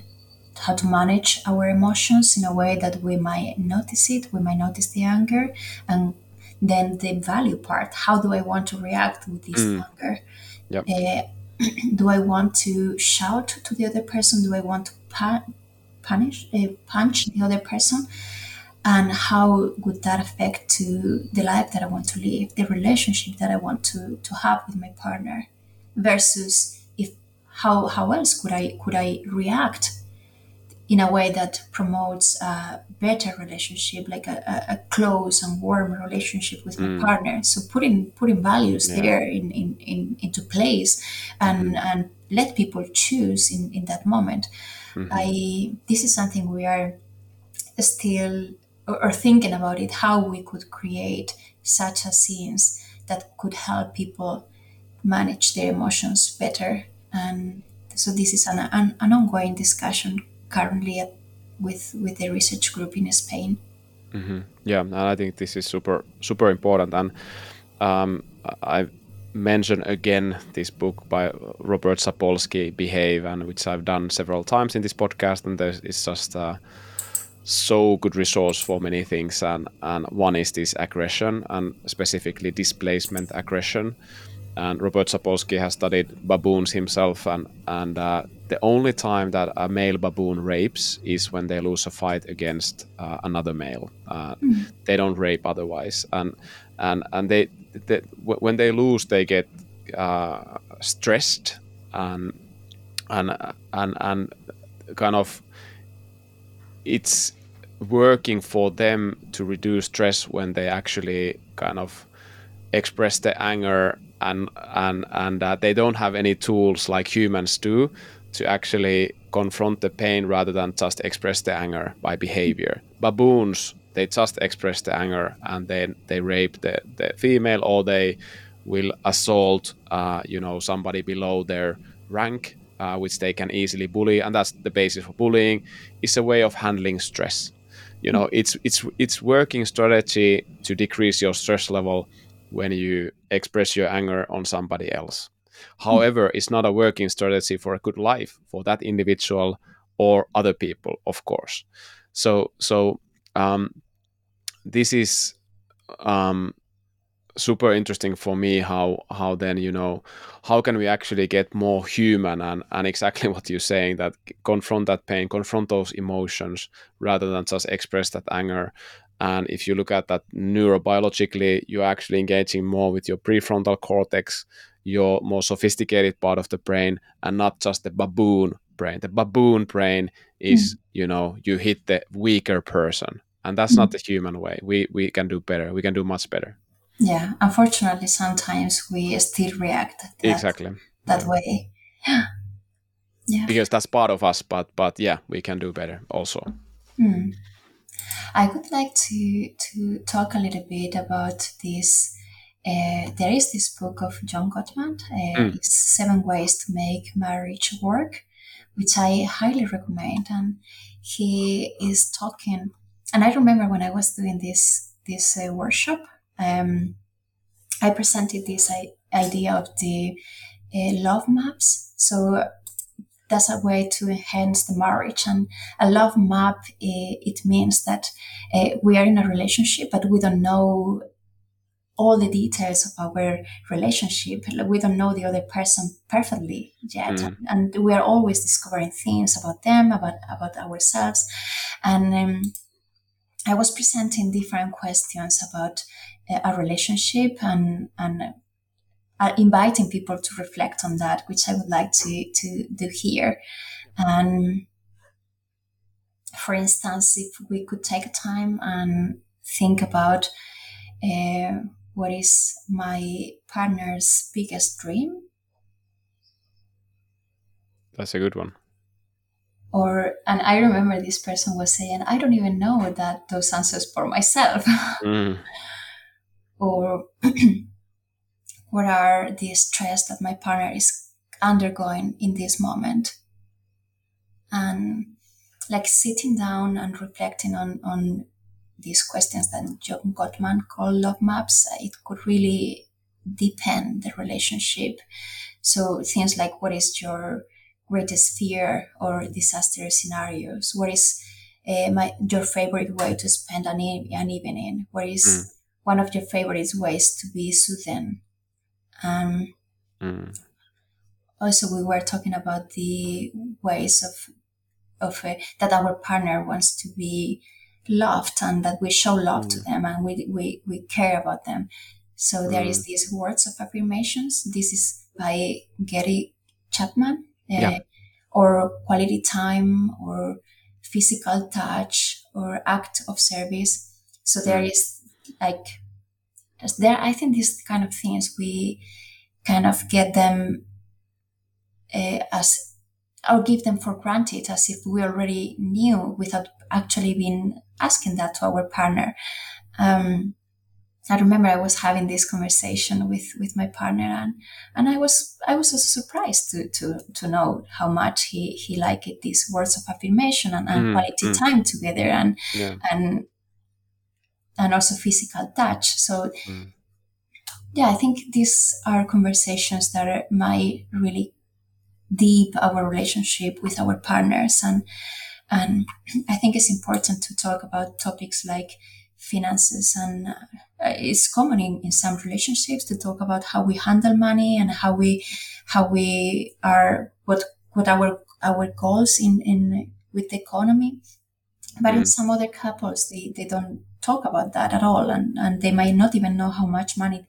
how to manage our emotions in a way that we might notice it we might notice the anger and then the value part how do i want to react with this mm. anger yep. Uh, do i want to shout to the other person do i want to pa- punish uh, punch the other person and how would that affect to the life that i want to live the relationship that i want to, to have with my partner versus if how, how else could i could i react in a way that promotes a better relationship, like a, a, close and warm relationship with mm. my partner. So putting putting values yeah. there in, in, in, into place and mm-hmm. and let people choose in, in that moment. Mm-hmm. I this is something we are still or, or thinking about it, how we could create such a scenes that could help people manage their emotions better. And so this is an, an, an ongoing discussion currently at, with with the research group in Spain. Mm-hmm. Yeah, and I think this is super super important. And um, I mention again this book by Robert Sapolsky, Behave, and which I've done several times in this podcast, and is just a so good resource for many things. And and one is this aggression, and specifically displacement aggression. And Robert Sapolsky has studied baboons himself, and and uh, the only time that a male baboon rapes is when they lose a fight against uh, another male. Uh, mm. They don't rape otherwise, and and and they, they when they lose, they get uh, stressed and and and and kind of it's working for them to reduce stress when they actually kind of express the anger and and and uh, they don't have any tools like humans do to actually confront the pain rather than just express the anger by behavior. Baboons, they just express the anger and then they rape the, the female or they will assault, uh, you know, somebody below their rank, uh, which they can easily bully, and that's the basis for bullying. It's a way of handling stress. You know, it's it's it's working strategy to decrease your stress level when you express your anger on somebody else. However, it's not a working strategy for a good life for that individual or other people, of course. So, so um, this is um, super interesting for me. How how then you know how can we actually get more human and and exactly what you're saying that confront that pain, confront those emotions rather than just express that anger. And if you look at that neurobiologically, you're actually engaging more with your prefrontal cortex, your more sophisticated part of the brain and not just the baboon brain. The baboon brain is, mm. you know, you hit the weaker person. And that's mm. not the human way. We we can do better. We can do much better. Yeah. Unfortunately sometimes we still react that, exactly that yeah. way. Yeah. Yeah. Because that's part of us, but but yeah, we can do better also. Mm. I would like to to talk a little bit about this uh, there is this book of John Gottman, uh, mm. Seven Ways to Make Marriage Work, which I highly recommend. And he is talking, and I remember when I was doing this this uh, workshop, um, I presented this idea of the uh, love maps. So that's a way to enhance the marriage. And a love map, uh, it means that uh, we are in a relationship, but we don't know all the details of our relationship. We don't know the other person perfectly yet, mm. and we are always discovering things about them, about about ourselves. And um, I was presenting different questions about a relationship and and uh, inviting people to reflect on that, which I would like to to do here. And for instance, if we could take time and think about uh, what is my partner's biggest dream? That's a good one. Or, and I remember this person was saying, I don't even know that those answers for myself. Mm. or, what are the stress that my partner is undergoing in this moment? And like sitting down and reflecting on, on these questions that John Gottman called love maps, it could really deepen the relationship. So things like what is your greatest fear or disaster scenarios? What is uh, my your favorite way to spend an, e- an evening? What is mm. One of your favorite ways to be soothing? Um, mm. Also, we were talking about the ways of of uh, that our partner wants to be loved and that we show love mm. to them and we, we, we care about them. So there is mm. these words of affirmations. This is by Gary Chapman, uh, yeah. or quality time, or physical touch, or act of service. So there mm. is like there. I think these kind of things we kind of get them uh, as or give them for granted as if we already knew without actually being asking that to our partner. Um, I remember I was having this conversation with, with my partner and, and I was I was also surprised to, to, to know how much he, he liked these words of affirmation and, and mm, quality mm. time together and yeah. and and also physical touch. So mm. yeah, I think these are conversations that are, might really deep our relationship with our partners and and I think it's important to talk about topics like finances and uh, it's common in, in some relationships to talk about how we handle money and how we how we are what what our our goals in in with the economy but mm. in some other couples they, they don't talk about that at all and, and they might not even know how much money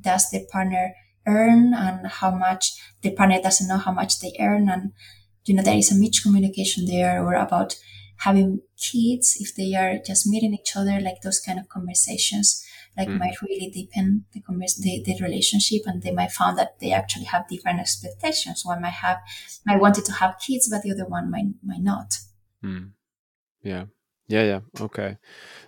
does their partner earn and how much the partner doesn't know how much they earn and you know there is a miscommunication there or about having kids if they are just meeting each other like those kind of conversations like mm. might really deepen the, the, the relationship and they might find that they actually have different expectations one might have might wanted to have kids but the other one might might not mm. yeah yeah yeah okay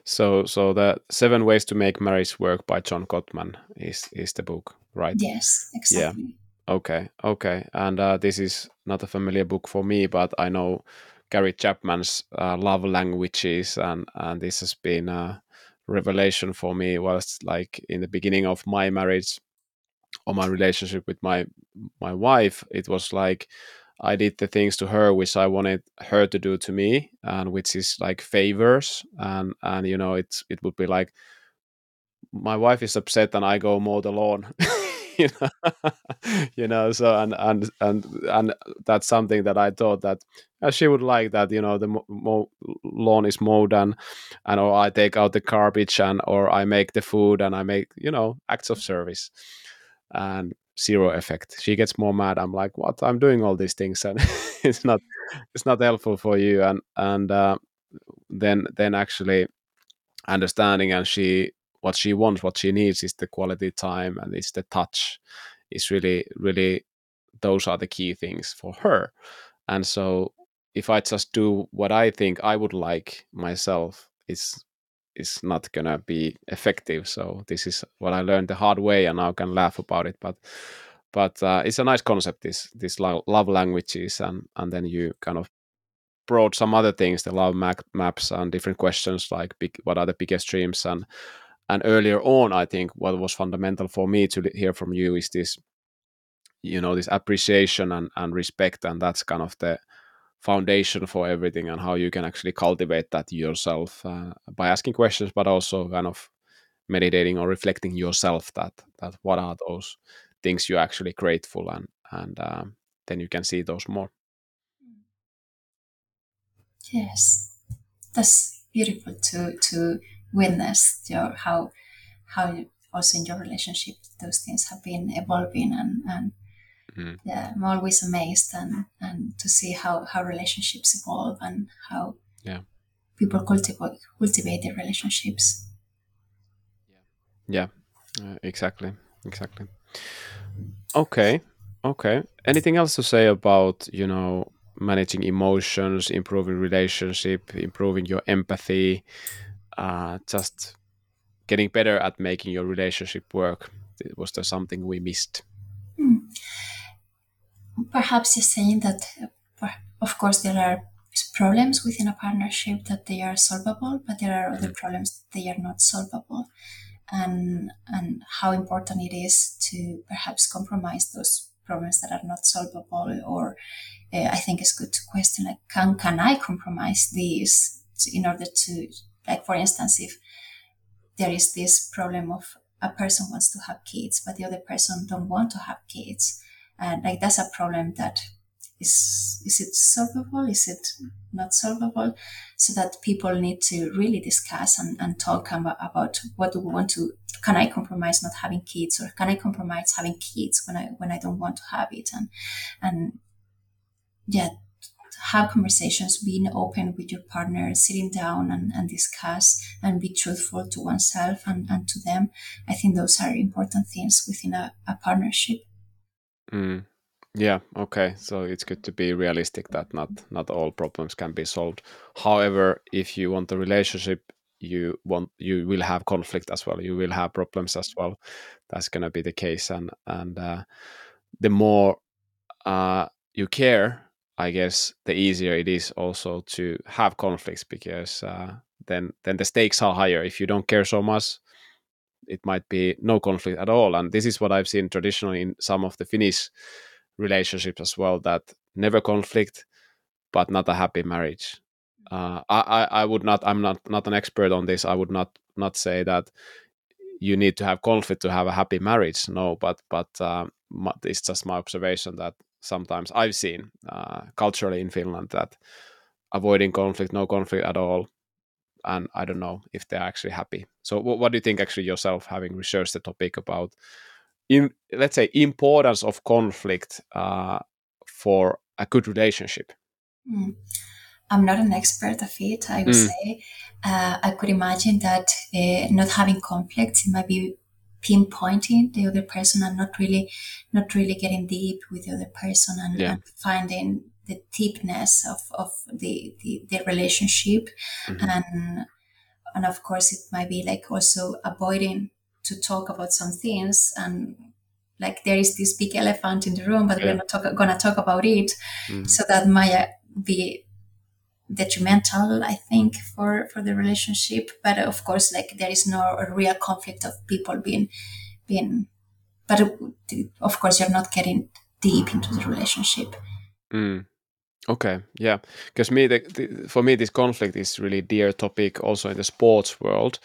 so so the seven ways to make marriage work by john gottman is is the book right yes exactly yeah Okay, okay. And uh, this is not a familiar book for me, but I know Gary Chapman's uh, love languages, and and this has been a revelation for me. Was like in the beginning of my marriage or my relationship with my my wife, it was like I did the things to her which I wanted her to do to me, and which is like favors, and and you know it it would be like my wife is upset and I go mow the lawn. you know, so and and and and that's something that i thought that she would like that you know the mo- lawn is mowed and and or i take out the garbage and or i make the food and i make you know acts of service and zero effect she gets more mad i'm like what i'm doing all these things and it's not it's not helpful for you and and uh, then then actually understanding and she what she wants, what she needs is the quality time and it's the touch. It's really, really, those are the key things for her. And so if I just do what I think I would like myself, it's is not gonna be effective. So this is what I learned the hard way, and now can laugh about it. But but uh, it's a nice concept. This this love languages, and and then you kind of brought some other things, the love maps and different questions like big, what are the biggest dreams and and earlier on i think what was fundamental for me to hear from you is this you know this appreciation and, and respect and that's kind of the foundation for everything and how you can actually cultivate that yourself uh, by asking questions but also kind of meditating or reflecting yourself that that what are those things you're actually grateful and and um, then you can see those more. Yes. That's beautiful to to witness your how how also in your relationship those things have been evolving and and mm. yeah i'm always amazed and and to see how how relationships evolve and how yeah people cultivate cultivate their relationships yeah yeah uh, exactly exactly okay okay anything else to say about you know managing emotions improving relationship improving your empathy uh, just getting better at making your relationship work? Was there something we missed? Hmm. Perhaps you're saying that, of course, there are problems within a partnership that they are solvable, but there are other mm-hmm. problems that they are not solvable, and and how important it is to perhaps compromise those problems that are not solvable or uh, i think it's good to question like can can i compromise these in order to like for instance if there is this problem of a person wants to have kids but the other person don't want to have kids and like that's a problem that is is it solvable? Is it not solvable? So that people need to really discuss and, and talk about, about what do we want to can i compromise not having kids? Or can i compromise having kids when i when i don't want to have it? And and yeah have conversations being open with your partner sitting down and, and discuss and be truthful to oneself and, and to them. I think those are important things within a, a partnership mm. Yeah, okay. So it's good to be realistic that not not all problems can be solved. However, if you want a relationship, you want you will have conflict as well. You will have problems as well. That's gonna be the case, and and uh, the more uh, you care, I guess, the easier it is also to have conflicts because uh, then then the stakes are higher. If you don't care so much, it might be no conflict at all. And this is what I've seen traditionally in some of the Finnish relationships as well that never conflict but not a happy marriage uh, I, I would not i'm not not an expert on this i would not not say that you need to have conflict to have a happy marriage no but but uh, it's just my observation that sometimes i've seen uh, culturally in finland that avoiding conflict no conflict at all and i don't know if they're actually happy so what, what do you think actually yourself having researched the topic about in let's say importance of conflict uh, for a good relationship mm. i'm not an expert of it i would mm. say uh, i could imagine that uh, not having conflict might be pinpointing the other person and not really not really getting deep with the other person and, yeah. and finding the deepness of, of the, the, the relationship mm-hmm. and and of course it might be like also avoiding to talk about some things and like there is this big elephant in the room but yeah. we're not talk, gonna talk about it mm-hmm. so that might uh, be detrimental i think for for the relationship but of course like there is no real conflict of people being being but uh, of course you're not getting deep into the relationship mm. Okay yeah. Because me the, the, for me this conflict is really dear topic also in the sports world.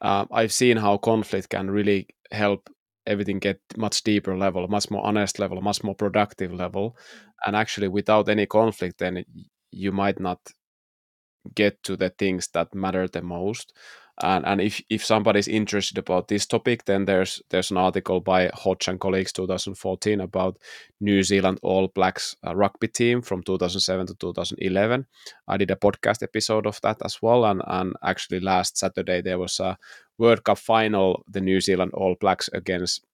Uh, I've seen how conflict can really help everything get much deeper level, much more honest level, much more productive level. And actually, without any conflict, then you might not get to the things that matter the most and and if if somebody's interested about this topic then there's there's an article by hodge and colleagues 2014 about new zealand all blacks uh, rugby team from 2007 to 2011 i did a podcast episode of that as well and and actually last saturday there was a world cup final the new zealand all blacks against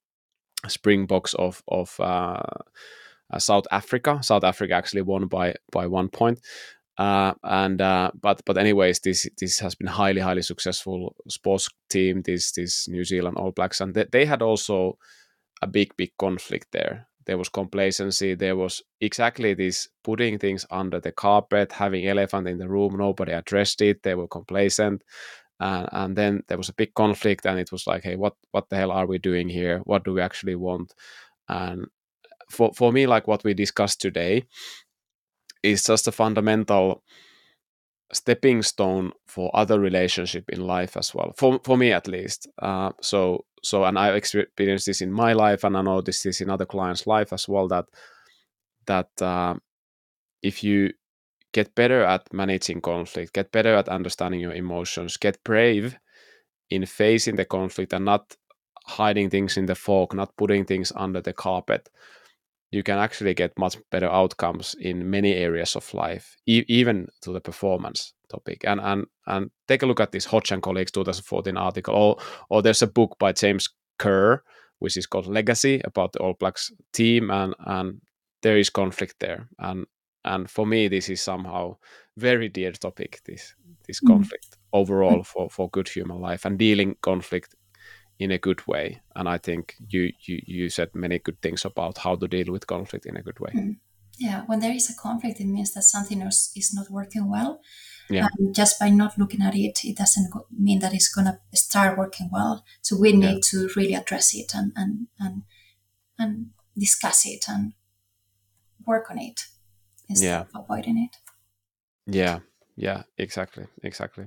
springboks of of uh, uh, South Africa. South Africa actually won by by one point, uh, and uh, but but anyways, this this has been highly highly successful sports team. This this New Zealand All Blacks, and they, they had also a big big conflict there. There was complacency. There was exactly this putting things under the carpet, having elephant in the room. Nobody addressed it. They were complacent, and and then there was a big conflict, and it was like, hey, what what the hell are we doing here? What do we actually want? And for for me, like what we discussed today, is just a fundamental stepping stone for other relationship in life as well for, for me at least. Uh, so so and i've experienced this in my life and i know this is in other clients life as well that that uh, if you get better at managing conflict get better at understanding your emotions get brave in facing the conflict and not hiding things in the fog not putting things under the carpet you can actually get much better outcomes in many areas of life, e- even to the performance topic. And and and take a look at this Hodge and colleagues 2014 article, or or there's a book by James Kerr which is called Legacy about the All Blacks team, and and there is conflict there, and and for me this is somehow very dear topic this this mm. conflict overall for for good human life and dealing conflict in a good way. And I think you you you said many good things about how to deal with conflict in a good way. Mm. Yeah, when there is a conflict, it means that something else is not working well. Yeah. Um, just by not looking at it, it doesn't mean that it's going to start working well. So we need yeah. to really address it and and and and discuss it and work on it instead Yeah. of avoiding it. Yeah, yeah, exactly, exactly.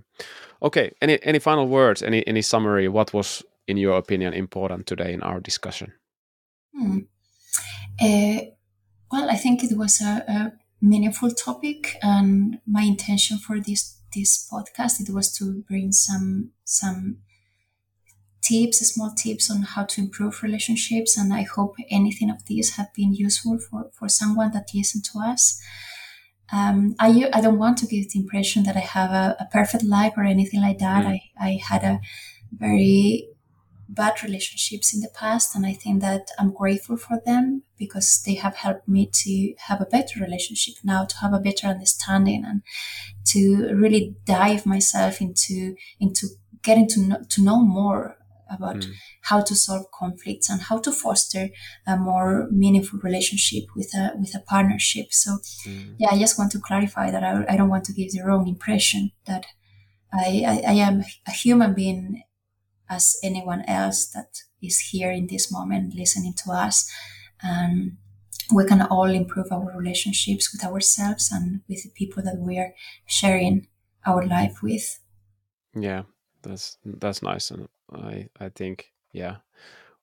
Okay, any any final words? Any any summary? What was, in your opinion, important today in our discussion? Hmm. Uh, well, I think it was a, a meaningful topic, and my intention for this this podcast it was to bring some some tips, small tips on how to improve relationships, and I hope anything of these have been useful for for someone that listened to us. Um, I I don't want to give the impression that I have a, a perfect life or anything like that. Mm. I I had a very bad relationships in the past and i think that i'm grateful for them because they have helped me to have a better relationship now to have a better understanding and to really dive myself into into getting to know, to know more about Mm. how to solve conflicts and how to foster a more meaningful relationship with a with a partnership so Mm. yeah i just want to clarify that i, I don't want to give the wrong impression that I, I, I am a human being as anyone else that is here in this moment listening to us. And we can all improve our relationships with ourselves and with the people that we are sharing our life with. Yeah, that's that's nice, and I I think yeah,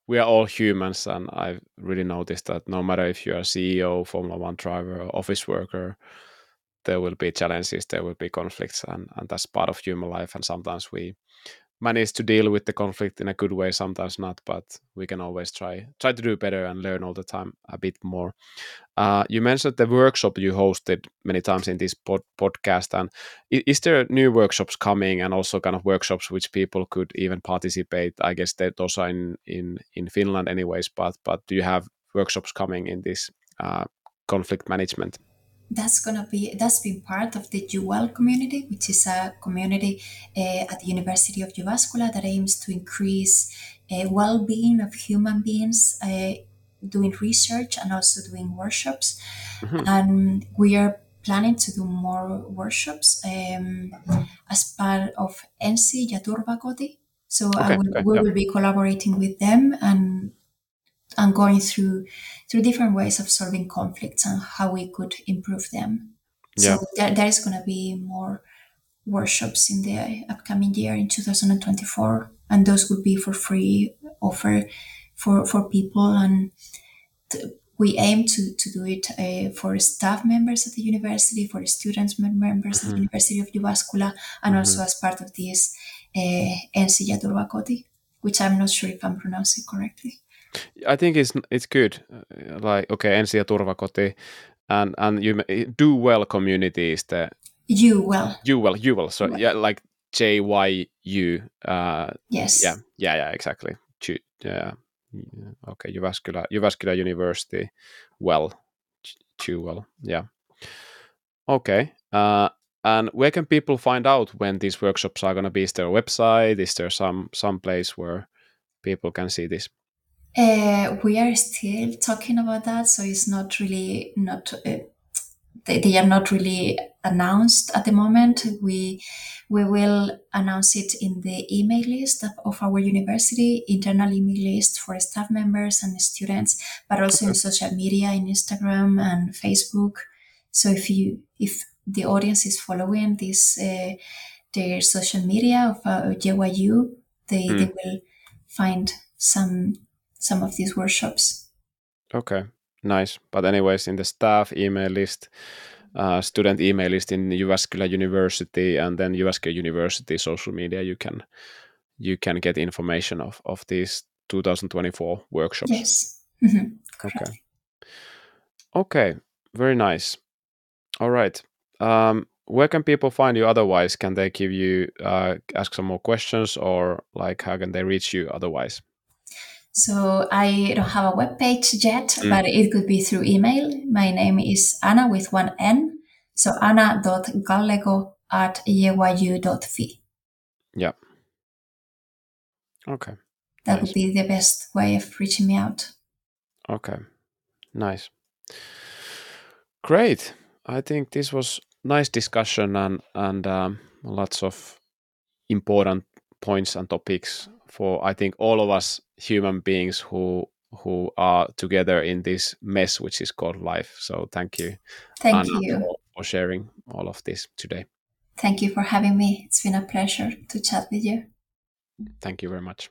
we are all humans, and I've really noticed that no matter if you are CEO, Formula One driver, office worker, there will be challenges, there will be conflicts, and and that's part of human life. And sometimes we manage to deal with the conflict in a good way, sometimes not, but we can always try try to do better and learn all the time a bit more. Uh, you mentioned the workshop you hosted many times in this pod- podcast, and is there new workshops coming, and also kind of workshops which people could even participate? I guess that those are in in in Finland, anyways. But but do you have workshops coming in this uh, conflict management? That's gonna be that's been part of the UL community, which is a community uh, at the University of Jyväskylä that aims to increase uh, well-being of human beings, uh, doing research and also doing workshops. Mhm. and we are planning to do more workshops um, as part of Ensi ja Turvakoti. So I Okay, will, okay, we yeah. will be collaborating with them and and going through through different ways of solving conflicts and how we could improve them. Yeah. So there, there is going to be more workshops in the upcoming year in 2024, and those would be for free offer for for people and th- we aim to, to do it uh, for staff members at the university, for students mem- members at the Mhm. University of Jyväskylä, and also Mhm. as part of this uh, Ensi ja which I'm not sure if I'm pronouncing correctly. I think it's it's good. Uh, Like okay, ensi ja turvakoti, and and you do well community is the You well, you well you well. So Well. yeah, like J Y U. Uh, yes. yeah, yeah, yeah, exactly. Yeah, okay. Jyväskylä, Jyväskylä University. Well, J- well. Yeah. Okay. Uh, and where can people find out when these workshops are going to be? Is there a website? Is there some some place where people can see this? Uh, we are still talking about that, so it's not really not. Uh, they, they are not really announced at the moment. We we will announce it in the email list of, of our university, internal email list for staff members and students, but also in social media, in Instagram and Facebook. So if you if the audience is following this uh, their social media of uh, JYU, they Mm. they will find some some of these workshops. Okay, nice. But anyways, in the staff email list, uh, student email list in Jyväskylä University, and then Jyväskylä University social media, you can you can get information of of these 2024 workshops. Yes. Mhm. Okay. Okay. Very nice. All right. Um, where can people find you otherwise? Can they give you uh, ask some more questions, or like how can they reach you otherwise? So I don't have a web page yet, Mm. but it could be through email. My name is Ana with one N. So ana.gallego at jyu.fi. Yeah. Okay. That Nice. would be the best way of reaching me out. Okay. Nice. Great. I think this was nice discussion and and um, lots of important points and topics for I think all of us human beings who who are together in this mess which is called life. So thank you, Thank Ana, you. For, for sharing all of this today. Thank you for having me. It's been a pleasure to chat with you. Thank you very much.